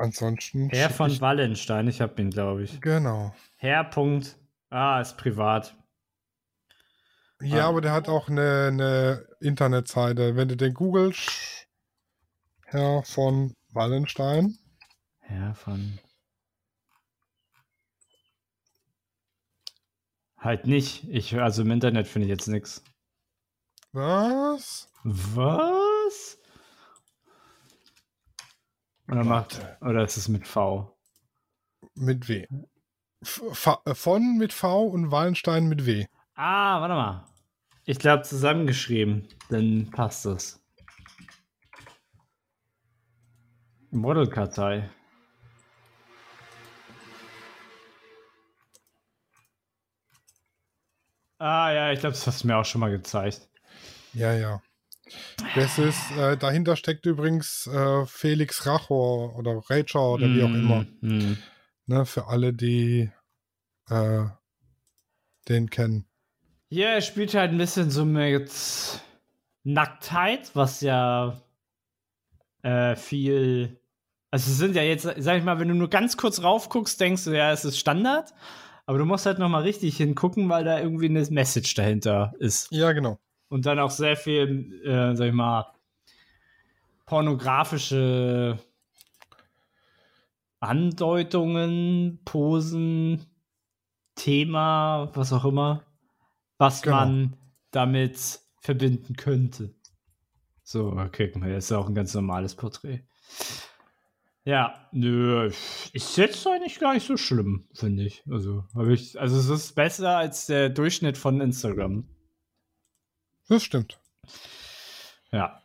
Ansonsten. Herr von ich... Wallenstein, ich habe ihn, glaube ich. Genau. Herr. Punkt. Ah, ist privat. Ja, ah. aber der hat auch eine, eine Internetseite. Wenn du den googelst, Herr von Wallenstein. Herr von Halt nicht. Ich, also im Internet finde ich jetzt nichts. Was? Was? Oder macht. Oder ist es mit V? Mit W. F von mit V und Wallenstein mit W. Ah, warte mal. Ich glaube zusammengeschrieben. Dann passt es. Modelkartei. Ah ja, ich glaube, das hast du mir auch schon mal gezeigt. Ja, ja. Das ist, äh, dahinter steckt übrigens äh, Felix Rachor oder Rachor oder wie auch immer. Mm. Ne, für alle, die äh, den kennen. Ja, er spielt halt ein bisschen so mit Nacktheit, was ja äh, viel. Also es sind ja jetzt, sag ich mal, wenn du nur ganz kurz raufguckst, denkst du, ja, es ist Standard. Aber du musst halt noch mal richtig hingucken, weil da irgendwie eine Message dahinter ist. Ja, genau. Und dann auch sehr viel, äh, sag ich mal, pornografische Andeutungen, Posen, Thema, was auch immer, was Genau. man damit verbinden könnte. So, okay, das ist ja auch ein ganz normales Porträt. Ja, nö, ist jetzt eigentlich gar nicht so schlimm, finde ich. Also, habe ich, also es ist besser als der Durchschnitt von Instagram. Das stimmt. Ja.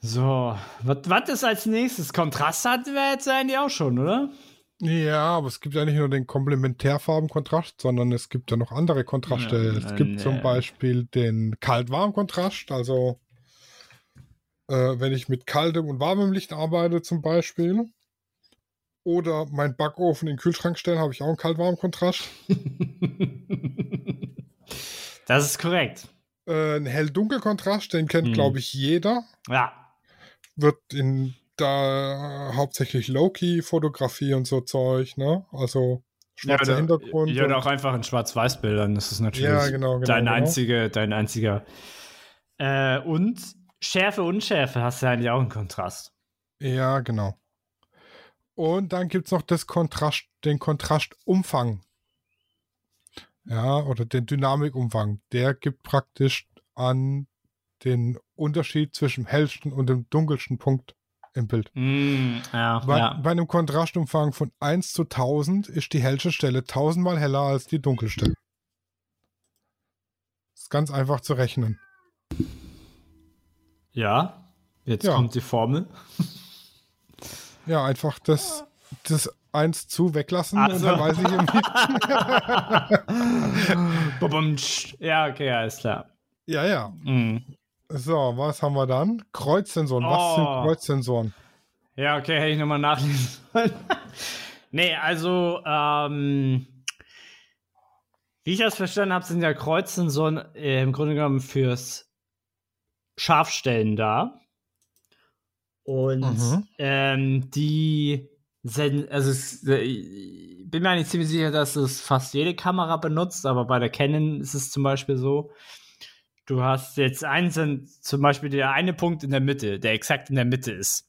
So, was ist als nächstes? Kontrast hatten wir jetzt eigentlich auch schon, oder? Ja, aber es gibt ja nicht nur den Komplementärfarbenkontrast, sondern es gibt ja noch andere Kontraste. Ja, es gibt nee. zum Beispiel den Kalt-Warm-Kontrast, also äh, wenn ich mit kaltem und warmem Licht arbeite zum Beispiel. Oder mein Backofen in den Kühlschrank stellen, habe ich auch einen Kalt-Warm-Kontrast. (laughs) das ist korrekt. Äh, ein Hell-Dunkel-Kontrast, den kennt, Hm. glaube ich, jeder. Ja. Wird in da hauptsächlich Low-Key-Fotografie und so Zeug, ne? Also schwarzer ja, Hintergrund. Ja, oder auch einfach in Schwarz-Weiß-Bildern. Das ist natürlich Ja, genau, genau, dein, genau. einzige, dein einziger. Äh, und Schärfe, Unschärfe hast du eigentlich auch einen Kontrast. Ja, genau. Und dann gibt es noch das Kontrast, den Kontrastumfang. Ja, oder den Dynamikumfang. Der gibt praktisch an den Unterschied zwischen dem hellsten und dem dunkelsten Punkt im Bild. Mm, ja, Bei, ja. bei einem Kontrastumfang von 1 zu 1000 ist die hellste Stelle tausendmal heller als die dunkelste. Ist ganz einfach zu rechnen. ja. Jetzt Ja. kommt die Formel. Ja, einfach das, das 1 zu weglassen Ach und dann weiß ich irgendwie. (laughs) (laughs) Ja, okay, alles klar. ja, ja. Mm. So, was haben wir dann? Kreuzsensoren. Was sind Oh. Kreuzsensoren? Ja, okay, hätte ich nochmal nachlesen (laughs) sollen. nee, also, ähm, wie ich das verstanden habe, sind ja Kreuzsensoren äh, im Grunde genommen fürs Scharfstellen da. Und Mhm. ähm, die also es, äh, ich bin mir eigentlich ziemlich sicher, dass es fast jede Kamera benutzt, aber bei der Canon ist es zum Beispiel so, du hast jetzt sind zum Beispiel der eine Punkt in der Mitte, der exakt in der Mitte ist.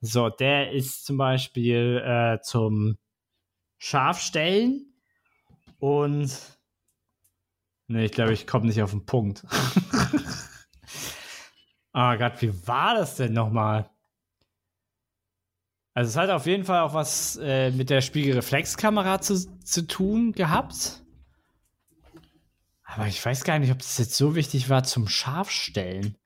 So, der ist zum Beispiel äh, zum Scharfstellen und ne, ich glaube, ich komme nicht auf den Punkt. (laughs) Ah Gott, wie war das denn nochmal? Also es hat auf jeden Fall auch was äh, mit der Spiegelreflexkamera zu, zu tun gehabt. Aber ich weiß gar nicht, ob das jetzt so wichtig war zum Scharfstellen.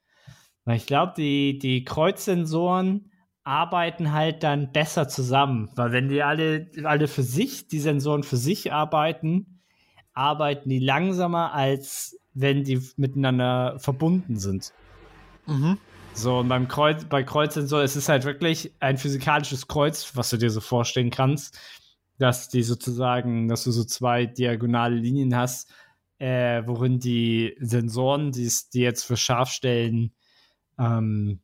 Weil ich glaube, die, die Kreuzsensoren arbeiten halt dann besser zusammen. Weil wenn die alle, alle für sich, die Sensoren für sich arbeiten, arbeiten die langsamer, als wenn die miteinander verbunden sind. Mhm. So, und beim Kreuz, bei Kreuzsensor, es ist halt wirklich ein physikalisches Kreuz, was du dir so vorstellen kannst, dass die sozusagen, dass du so zwei diagonale Linien hast, äh, worin die Sensoren, die, jetzt für Scharfstellen ähm,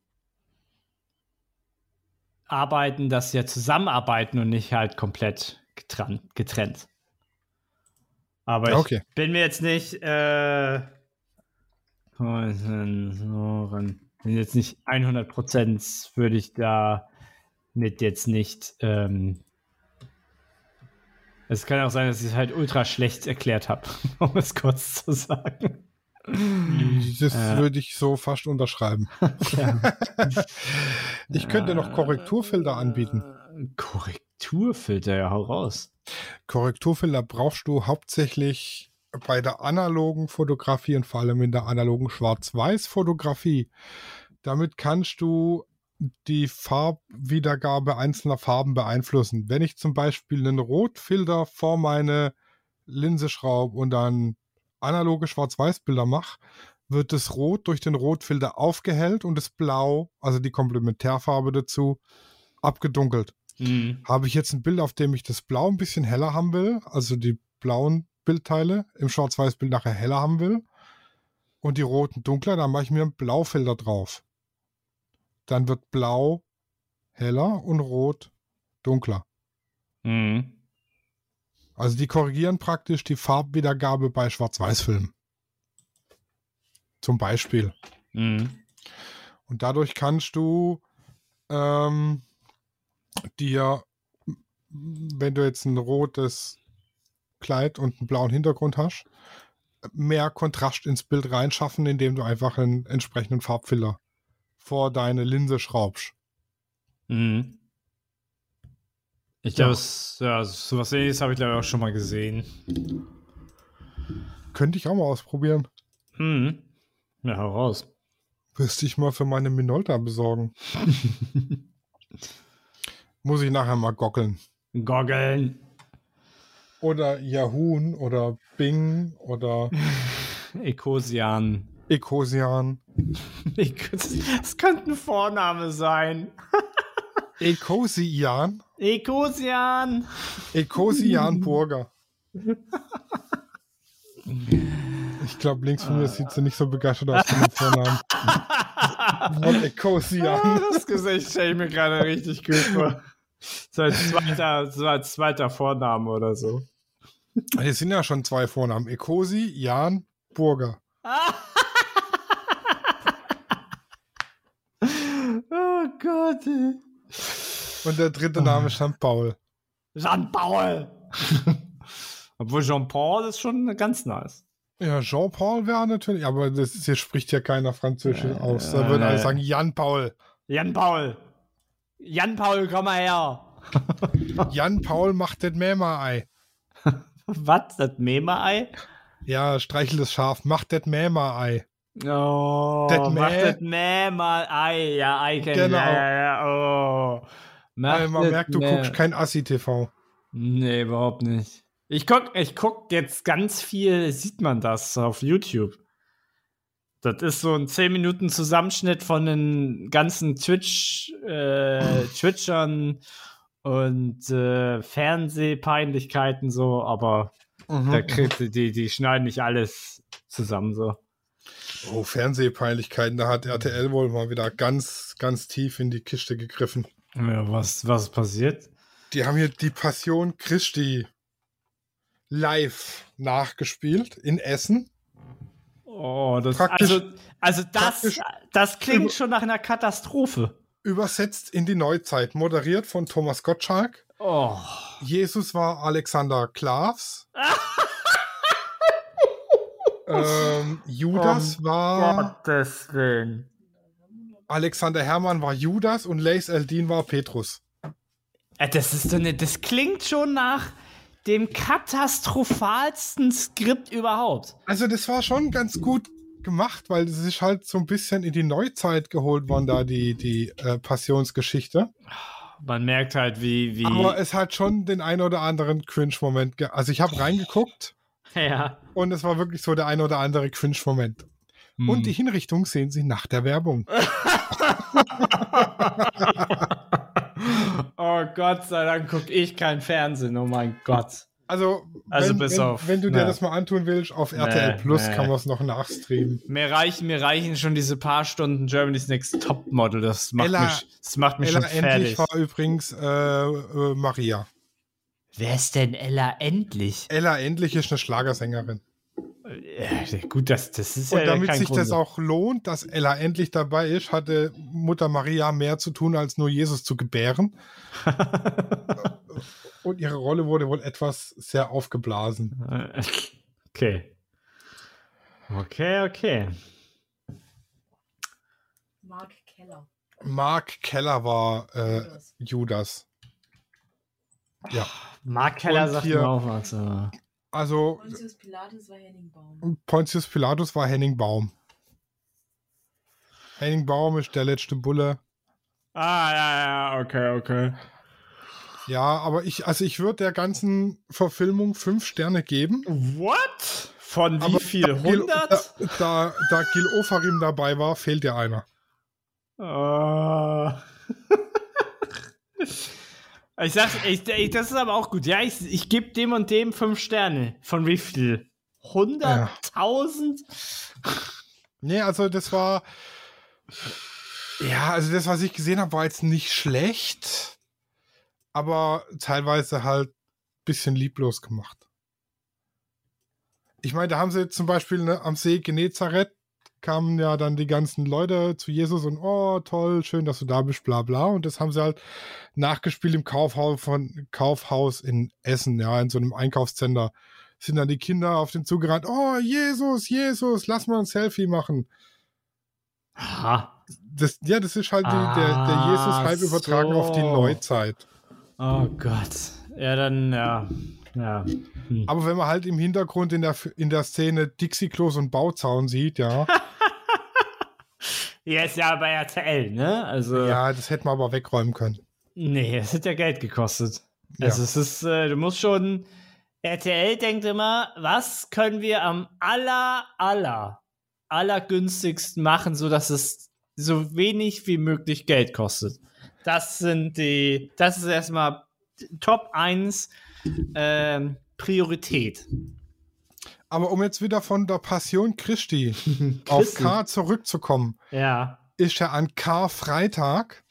arbeiten, dass sie ja zusammenarbeiten und nicht halt komplett getrennt. getrennt. Aber ich Okay. bin mir jetzt nicht äh, Sensoren. Bin jetzt nicht 100% würde ich da mit jetzt nicht ähm, Es kann auch sein, dass ich es halt ultra schlecht erklärt habe, (laughs) um es kurz zu sagen. Das äh. würde ich so fast unterschreiben. (laughs) ich könnte noch Korrekturfilter anbieten. Korrekturfilter, ja, hau raus. Korrekturfilter brauchst du hauptsächlich bei der analogen Fotografie und vor allem in der analogen Schwarz-Weiß-Fotografie. Damit kannst du die Farbwiedergabe einzelner Farben beeinflussen. Wenn ich zum Beispiel einen Rotfilter vor meine Linse schraube und dann analoge Schwarz-Weiß-Bilder mache, wird das Rot durch den Rotfilter aufgehellt und das Blau, also die Komplementärfarbe dazu, abgedunkelt. Mhm. Habe ich jetzt ein Bild, auf dem ich das Blau ein bisschen heller haben will, also die blauen Bildteile im Schwarz-Weiß-Bild nachher heller haben will und die roten dunkler, dann mache ich mir einen Blaufilter drauf. Dann wird Blau heller und Rot dunkler. Mhm. Also die korrigieren praktisch die Farbwiedergabe bei Schwarz-Weiß-Filmen. Zum Beispiel. Mhm. Und dadurch kannst du ähm, dir, wenn du jetzt ein rotes Kleid und einen blauen Hintergrund hast, mehr Kontrast ins Bild reinschaffen, indem du einfach einen entsprechenden Farbfilter vor deine Linse schraubst. Mhm. Ich glaube, ja. ja, sowas ähnliches habe ich glaube ich auch schon mal gesehen. Könnte ich auch mal ausprobieren. Hm. Ja, hau raus. Müsste ich mal für meine Minolta besorgen. (laughs) Muss ich nachher mal goggeln. Goggeln. Oder Yahoo oder Bing oder (laughs) Ecosian. Ecosian. (laughs) Das könnte ein Vorname sein. (laughs) Ecosian. Ecosian. Ecosian Burger. Ich glaube, links von mir sieht sie nicht so begeistert aus von dem Vornamen. Von Ecosian. Ah, das Gesicht stelle ich mir gerade richtig gut vor. So als zweiter, so als zweiter Vorname oder so. (laughs) Hier sind ja schon zwei Vornamen. Ekosi, Jan, Burger. (laughs) oh Gott. Ey. Und der dritte Name ist Jean-Paul. Jean-Paul! (laughs) Obwohl Jean-Paul ist schon ganz nice. Ja, Jean-Paul wäre natürlich, aber das ist, hier spricht ja keiner Französisch äh, aus. Da würden äh, alle sagen Jan-Paul. Jan-Paul. Jan-Paul, komm mal her. Jan-Paul macht das Mäma-Ei. (laughs) Was? Das Mäma-Ei? Ja, streichelt das Schaf, macht das Mäma-Ei. Oh, das macht das Mäma-Ei. Ja, Ei kennen genau. ja, ja, ja. Oh. Macht man merkt, du guckst kein Assi-TV. Nee, überhaupt nicht. Ich guck, ich guck jetzt ganz viel, sieht man das auf YouTube. Das ist so ein 10 Minuten Zusammenschnitt von den ganzen Twitch, äh, (laughs) Twitchern und äh, Fernsehpeinlichkeiten so, aber mhm. da kriegt, die, die schneiden nicht alles zusammen so. Oh, Fernsehpeinlichkeiten, da hat RTL wohl mal wieder ganz, ganz tief in die Kiste gegriffen. Ja, was, was passiert? Die haben hier die Passion Christi live nachgespielt in Essen. Oh, das also, also das, das klingt schon nach einer Katastrophe. Übersetzt in die Neuzeit, moderiert von Thomas Gottschalk. Oh. Jesus war Alexander Klavs. (laughs) ähm, Judas um war. Gottes Willen. Alexander Hermann war Judas und Lace Eldin war Petrus. Äh, das ist so eine, das klingt schon nach dem katastrophalsten Skript überhaupt. Also das war schon ganz gut gemacht, weil es ist halt so ein bisschen in die Neuzeit geholt worden, da die, die äh, Passionsgeschichte. Man merkt halt, wie, wie. Aber es hat schon den ein oder anderen Cringe-Moment. Also ich habe reingeguckt. (laughs) Ja. Und es war wirklich so der ein oder andere Cringe-Moment. Hm. Und die Hinrichtung sehen Sie nach der Werbung. (laughs) (laughs) oh Gott sei Dank gucke ich kein Fernsehen, oh mein Gott. Also, also wenn, bis wenn, auf, wenn du dir ja. das mal antun willst, auf RTL nee, Plus nee. kann man es noch nachstreamen. Mir reichen, mir reichen schon diese paar Stunden Germany's Next Top Model. Das macht Ella, mich, das macht mich Ella schon fertig. Endlich war übrigens äh, äh, Maria. Wer ist denn Ella Endlich? Ella Endlich ist eine Schlagersängerin. Ja, gut, das, das ist Und ja damit sich Grund. das auch lohnt, dass Ella endlich dabei ist, hatte Mutter Maria mehr zu tun, als nur Jesus zu gebären. (laughs) Und ihre Rolle wurde wohl etwas sehr aufgeblasen. (laughs) Okay. Okay, okay. Mark Keller. Mark Keller war äh, Judas. Judas. Ja. Mark Keller Und sagt hier- mir auch was. Also Pontius Pilatus war Henning Baum. Pontius Pilatus war Henning Baum. Henning Baum ist der letzte Bulle. Ah, ja, ja, okay, okay. Ja, aber ich, also ich würde der ganzen Verfilmung fünf Sterne geben. What? Von wie Aber viel? da Gil- 100? Da, da, da Gil Ofarim dabei war, fehlt dir einer. Ah. (laughs) ich sag, ich, ich, das ist aber auch gut. Ja, ich, ich gebe dem und dem fünf Sterne. Von wie viel? 100.000? Nee, also das war. Ja, also das, was ich gesehen habe, war jetzt nicht schlecht, aber teilweise halt ein bisschen lieblos gemacht. Ich meine, da haben sie zum Beispiel ne, am See Genezareth kamen ja dann die ganzen Leute zu Jesus und oh, toll, schön, dass du da bist, bla bla. Und das haben sie halt nachgespielt im Kaufhaus von Kaufhaus in Essen, ja, in so einem Einkaufscenter. Sind dann die Kinder auf den Zug gerannt, oh, Jesus, Jesus, lass mal ein Selfie machen. Aha. Das, ja, das ist halt die, der, der Ah, Jesus-Hype übertragen auf die. Neuzeit. Oh Gott. Ja, dann, ja. Ja. Hm. Aber wenn man halt im Hintergrund in der, in der Szene Dixie-Klos und Bauzaun sieht, ja, (laughs) Ja, ist ja bei RTL, ne? Also, ja, das hätte man aber wegräumen können. nee, es hat ja Geld gekostet. Ja. Also, es ist, äh, du musst schon. RTL denkt immer, was können wir am aller, aller, allergünstigsten machen, sodass es so wenig wie möglich Geld kostet. Das sind die, das ist erstmal Top 1 ähm, Priorität. Aber um jetzt wieder von der Passion Christi (laughs) auf. K zurückzukommen, Ja, ist ja an Karfreitag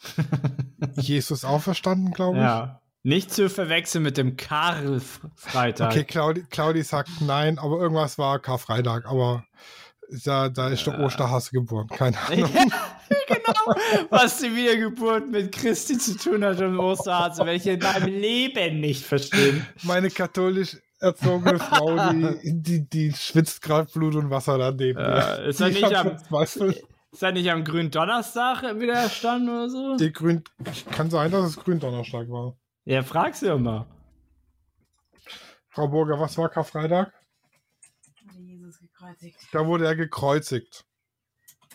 (laughs) Jesus auferstanden, glaube ich. ja. Nicht zu verwechseln mit dem Karl-Freitag. Okay, Claudi, Claudi sagt nein, aber irgendwas war Karfreitag, aber da, da ist der Osterhase geboren. Keine (laughs) Ahnung. Genau, was die Wiedergeburt mit Christi zu tun hat und Osterhase, werde ich in meinem Leben nicht verstehen. Meine katholisch erzogene Frau, die, die, die schwitzt gerade Blut und Wasser daneben. Äh, ist er Die nicht am-. Ist er nicht am grünen Donnerstag wieder erstanden oder so? Die Grün, kann sein, dass es Gründonnerstag war. Ja, frag sie doch mal. Frau Burger, was war Karfreitag? Wurde Jesus gekreuzigt. Da wurde er gekreuzigt.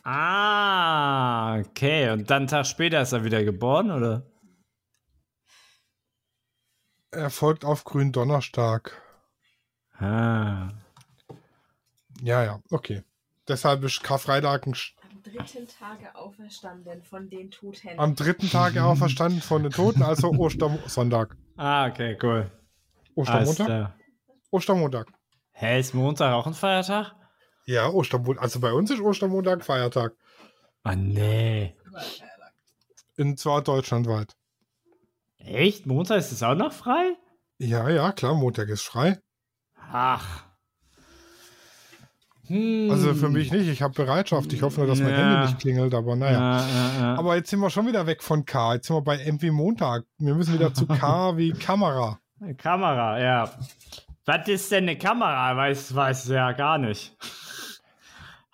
Ah, okay. Und dann einen Tag später ist er wieder geboren, oder? Er folgt auf Gründonnerstag. Ah. Ja, ja, okay. Deshalb ist Karfreitag ein, Am dritten Tage auferstanden von den Toten. am dritten Tag (laughs) auferstanden von den Toten, also Ostersonntag. Ah, okay, cool. Ostermontag? Ostermontag. Hä, ist Montag auch ein Feiertag? Ja, Ostermontag. Also bei uns ist Ostermontag Feiertag. Ah, nee. In zwar deutschlandweit. Echt? Montag ist es auch noch frei? Ja, ja, klar, Montag ist frei. Ach. Hm. Also für mich nicht. Ich habe Bereitschaft. Ich hoffe nur, dass mein Ja. Handy nicht klingelt, aber naja. Ja, ja. Aber jetzt sind wir schon wieder weg von K. Jetzt sind wir bei M wie Montag. Wir müssen wieder zu K (laughs) wie Kamera. Kamera, ja. Was ist denn eine Kamera? Weiß, weiß ja gar nicht.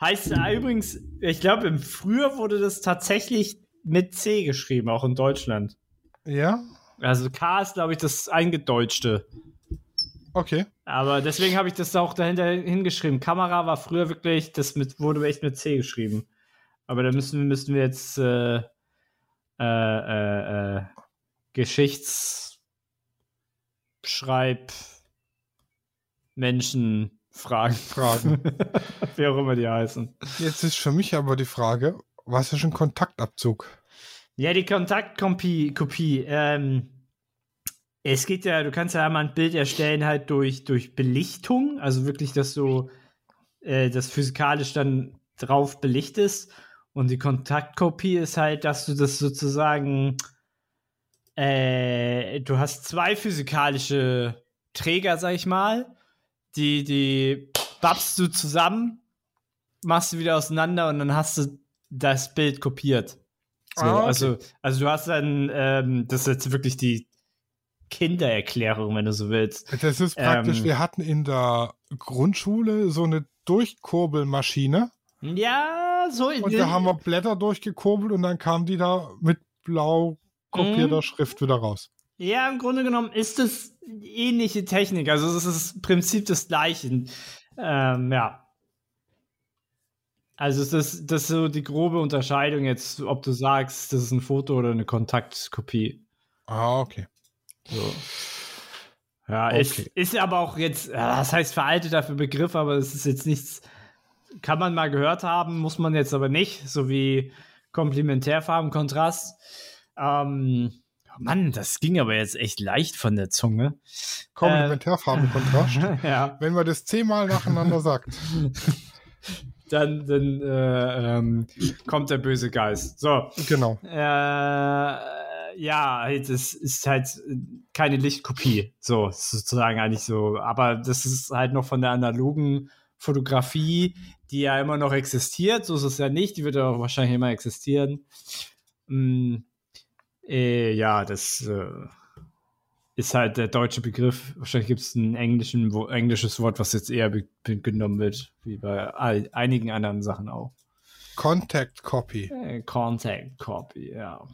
Heißt äh, übrigens, ich glaube, früher wurde das tatsächlich mit C geschrieben, auch in Deutschland. Ja? Also K ist, glaube ich, das Eingedeutschte. Okay. Aber deswegen habe ich das auch dahinter hingeschrieben. Kamera war früher wirklich, das mit, wurde echt mit C geschrieben. Aber da müssen, müssen wir jetzt äh, äh, äh, äh, Geschichtsschreib Menschen fragen. Fragen. (laughs) Wie auch immer die heißen. Jetzt ist für mich aber die Frage, was ist ein Kontaktabzug? Ja, die Kontaktkopie, Kopie, ähm, es geht ja, du kannst ja einmal ein Bild erstellen halt durch, durch Belichtung, also wirklich, dass du äh, das physikalisch dann drauf belichtest. Und die Kontaktkopie ist halt, dass du das sozusagen, äh, du hast zwei physikalische Träger, sag ich mal, die, die babst du zusammen, machst du wieder auseinander und dann hast du das Bild kopiert. So, Ah, okay. also, also du hast dann, ähm, das ist jetzt wirklich die Kindererklärung, wenn du so willst. Das ist praktisch, Ähm. wir hatten in der Grundschule so eine Durchkurbelmaschine Ja, so in und da haben wir Blätter durchgekurbelt und dann kam die da mit blau kopierter Mhm. Schrift wieder raus. Ja, im Grunde genommen ist es ähnliche Technik. Also es ist das Prinzip des Gleichen. Ähm, ja. Also ist das ist so die grobe Unterscheidung jetzt, ob du sagst, das ist ein Foto oder eine Kontaktkopie. Ah, okay. So. Ja, Okay. ist, ist aber auch jetzt, das heißt veralteter für Begriff, aber es ist jetzt nichts, kann man mal gehört haben, muss man jetzt aber nicht, so wie Komplementärfarben, Kontrast. Ähm, Mann, das ging aber jetzt echt leicht von der Zunge. Komplementärfarbenkontrast. (laughs) ja, Wenn man das zehnmal nacheinander sagt. (laughs) dann, dann äh, ähm, kommt der böse Geist. So, Genau. äh, ja, halt, es ist halt keine Lichtkopie, so sozusagen eigentlich so. Aber das ist halt noch von der analogen Fotografie, die ja immer noch existiert. So ist es ja nicht. Die wird ja auch wahrscheinlich immer existieren. Mm, äh, ja, das äh, ist halt der deutsche Begriff. Wahrscheinlich gibt es ein wo, englisches Wort, was jetzt eher genommen wird, wie bei all, einigen anderen Sachen auch. Contact Copy. Äh, Contact Copy, ja.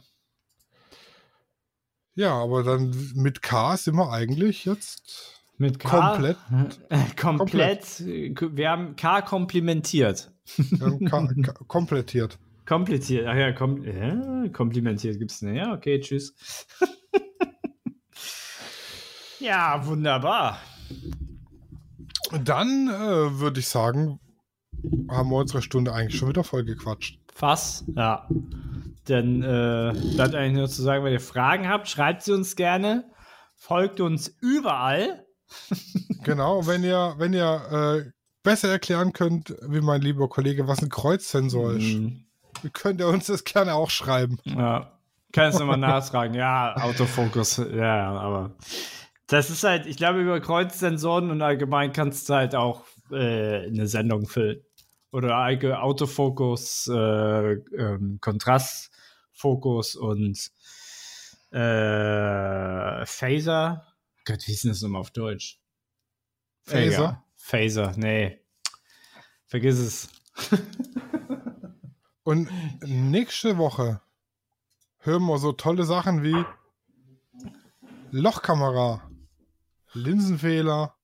Ja, aber dann mit K sind wir eigentlich jetzt Mit K. Komplett. (laughs) Komplett. äh, Wir haben K komplimentiert. wir haben K K (laughs) komplettiert. Kompliziert. Ach ja, kom äh, komplimentiert gibt's nicht. Ja, okay, tschüss. (laughs) ja, wunderbar. Dann äh, würde ich sagen, haben wir unsere Stunde eigentlich schon wieder voll gequatscht. Fass, ja. Dann äh, bleibt eigentlich nur zu sagen, wenn ihr Fragen habt, schreibt sie uns gerne. Folgt uns überall. (laughs) Genau, wenn ihr, wenn ihr äh, besser erklären könnt, wie mein lieber Kollege, was ein Kreuzsensor ist, Mhm. Könnt ihr uns das gerne auch schreiben. Ja. Kannst du mal nachfragen. Ja, Autofokus. Ja, aber das ist halt, ich glaube, über Kreuzsensoren und allgemein kannst du halt auch äh, eine Sendung füllen. Oder Autofokus, äh, ähm, Kontrastfokus und äh, Phaser. Gott, wie ist denn das nochmal auf Deutsch? Phaser? Phaser, nee. Vergiss es. (laughs) Und nächste Woche hören wir so tolle Sachen wie Lochkamera, Linsenfehler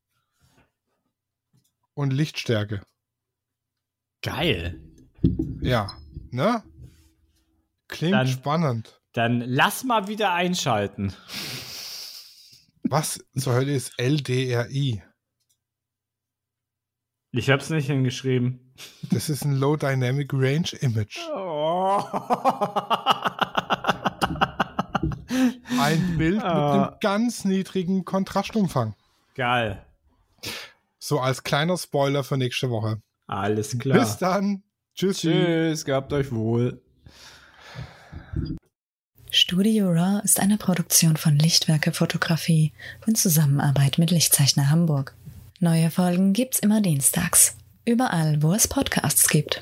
und Lichtstärke. Geil. Ja, ne? Klingt Dann- spannend. Dann lass mal wieder einschalten. Was zur Hölle ist LDRI? Ich hab's nicht hingeschrieben. Das ist ein Low Dynamic Range Image. (laughs) Oh. Ein Bild mit Ah. einem ganz niedrigen Kontrastumfang. Geil. So als kleiner Spoiler für nächste Woche. Alles klar. Bis dann. Tschüss. Tschüss, gehabt euch wohl. Studio Raw ist eine Produktion von Lichtwerke Fotografie in Zusammenarbeit mit Lichtzeichner Hamburg. Neue Folgen gibt's immer dienstags. Überall, wo es Podcasts gibt.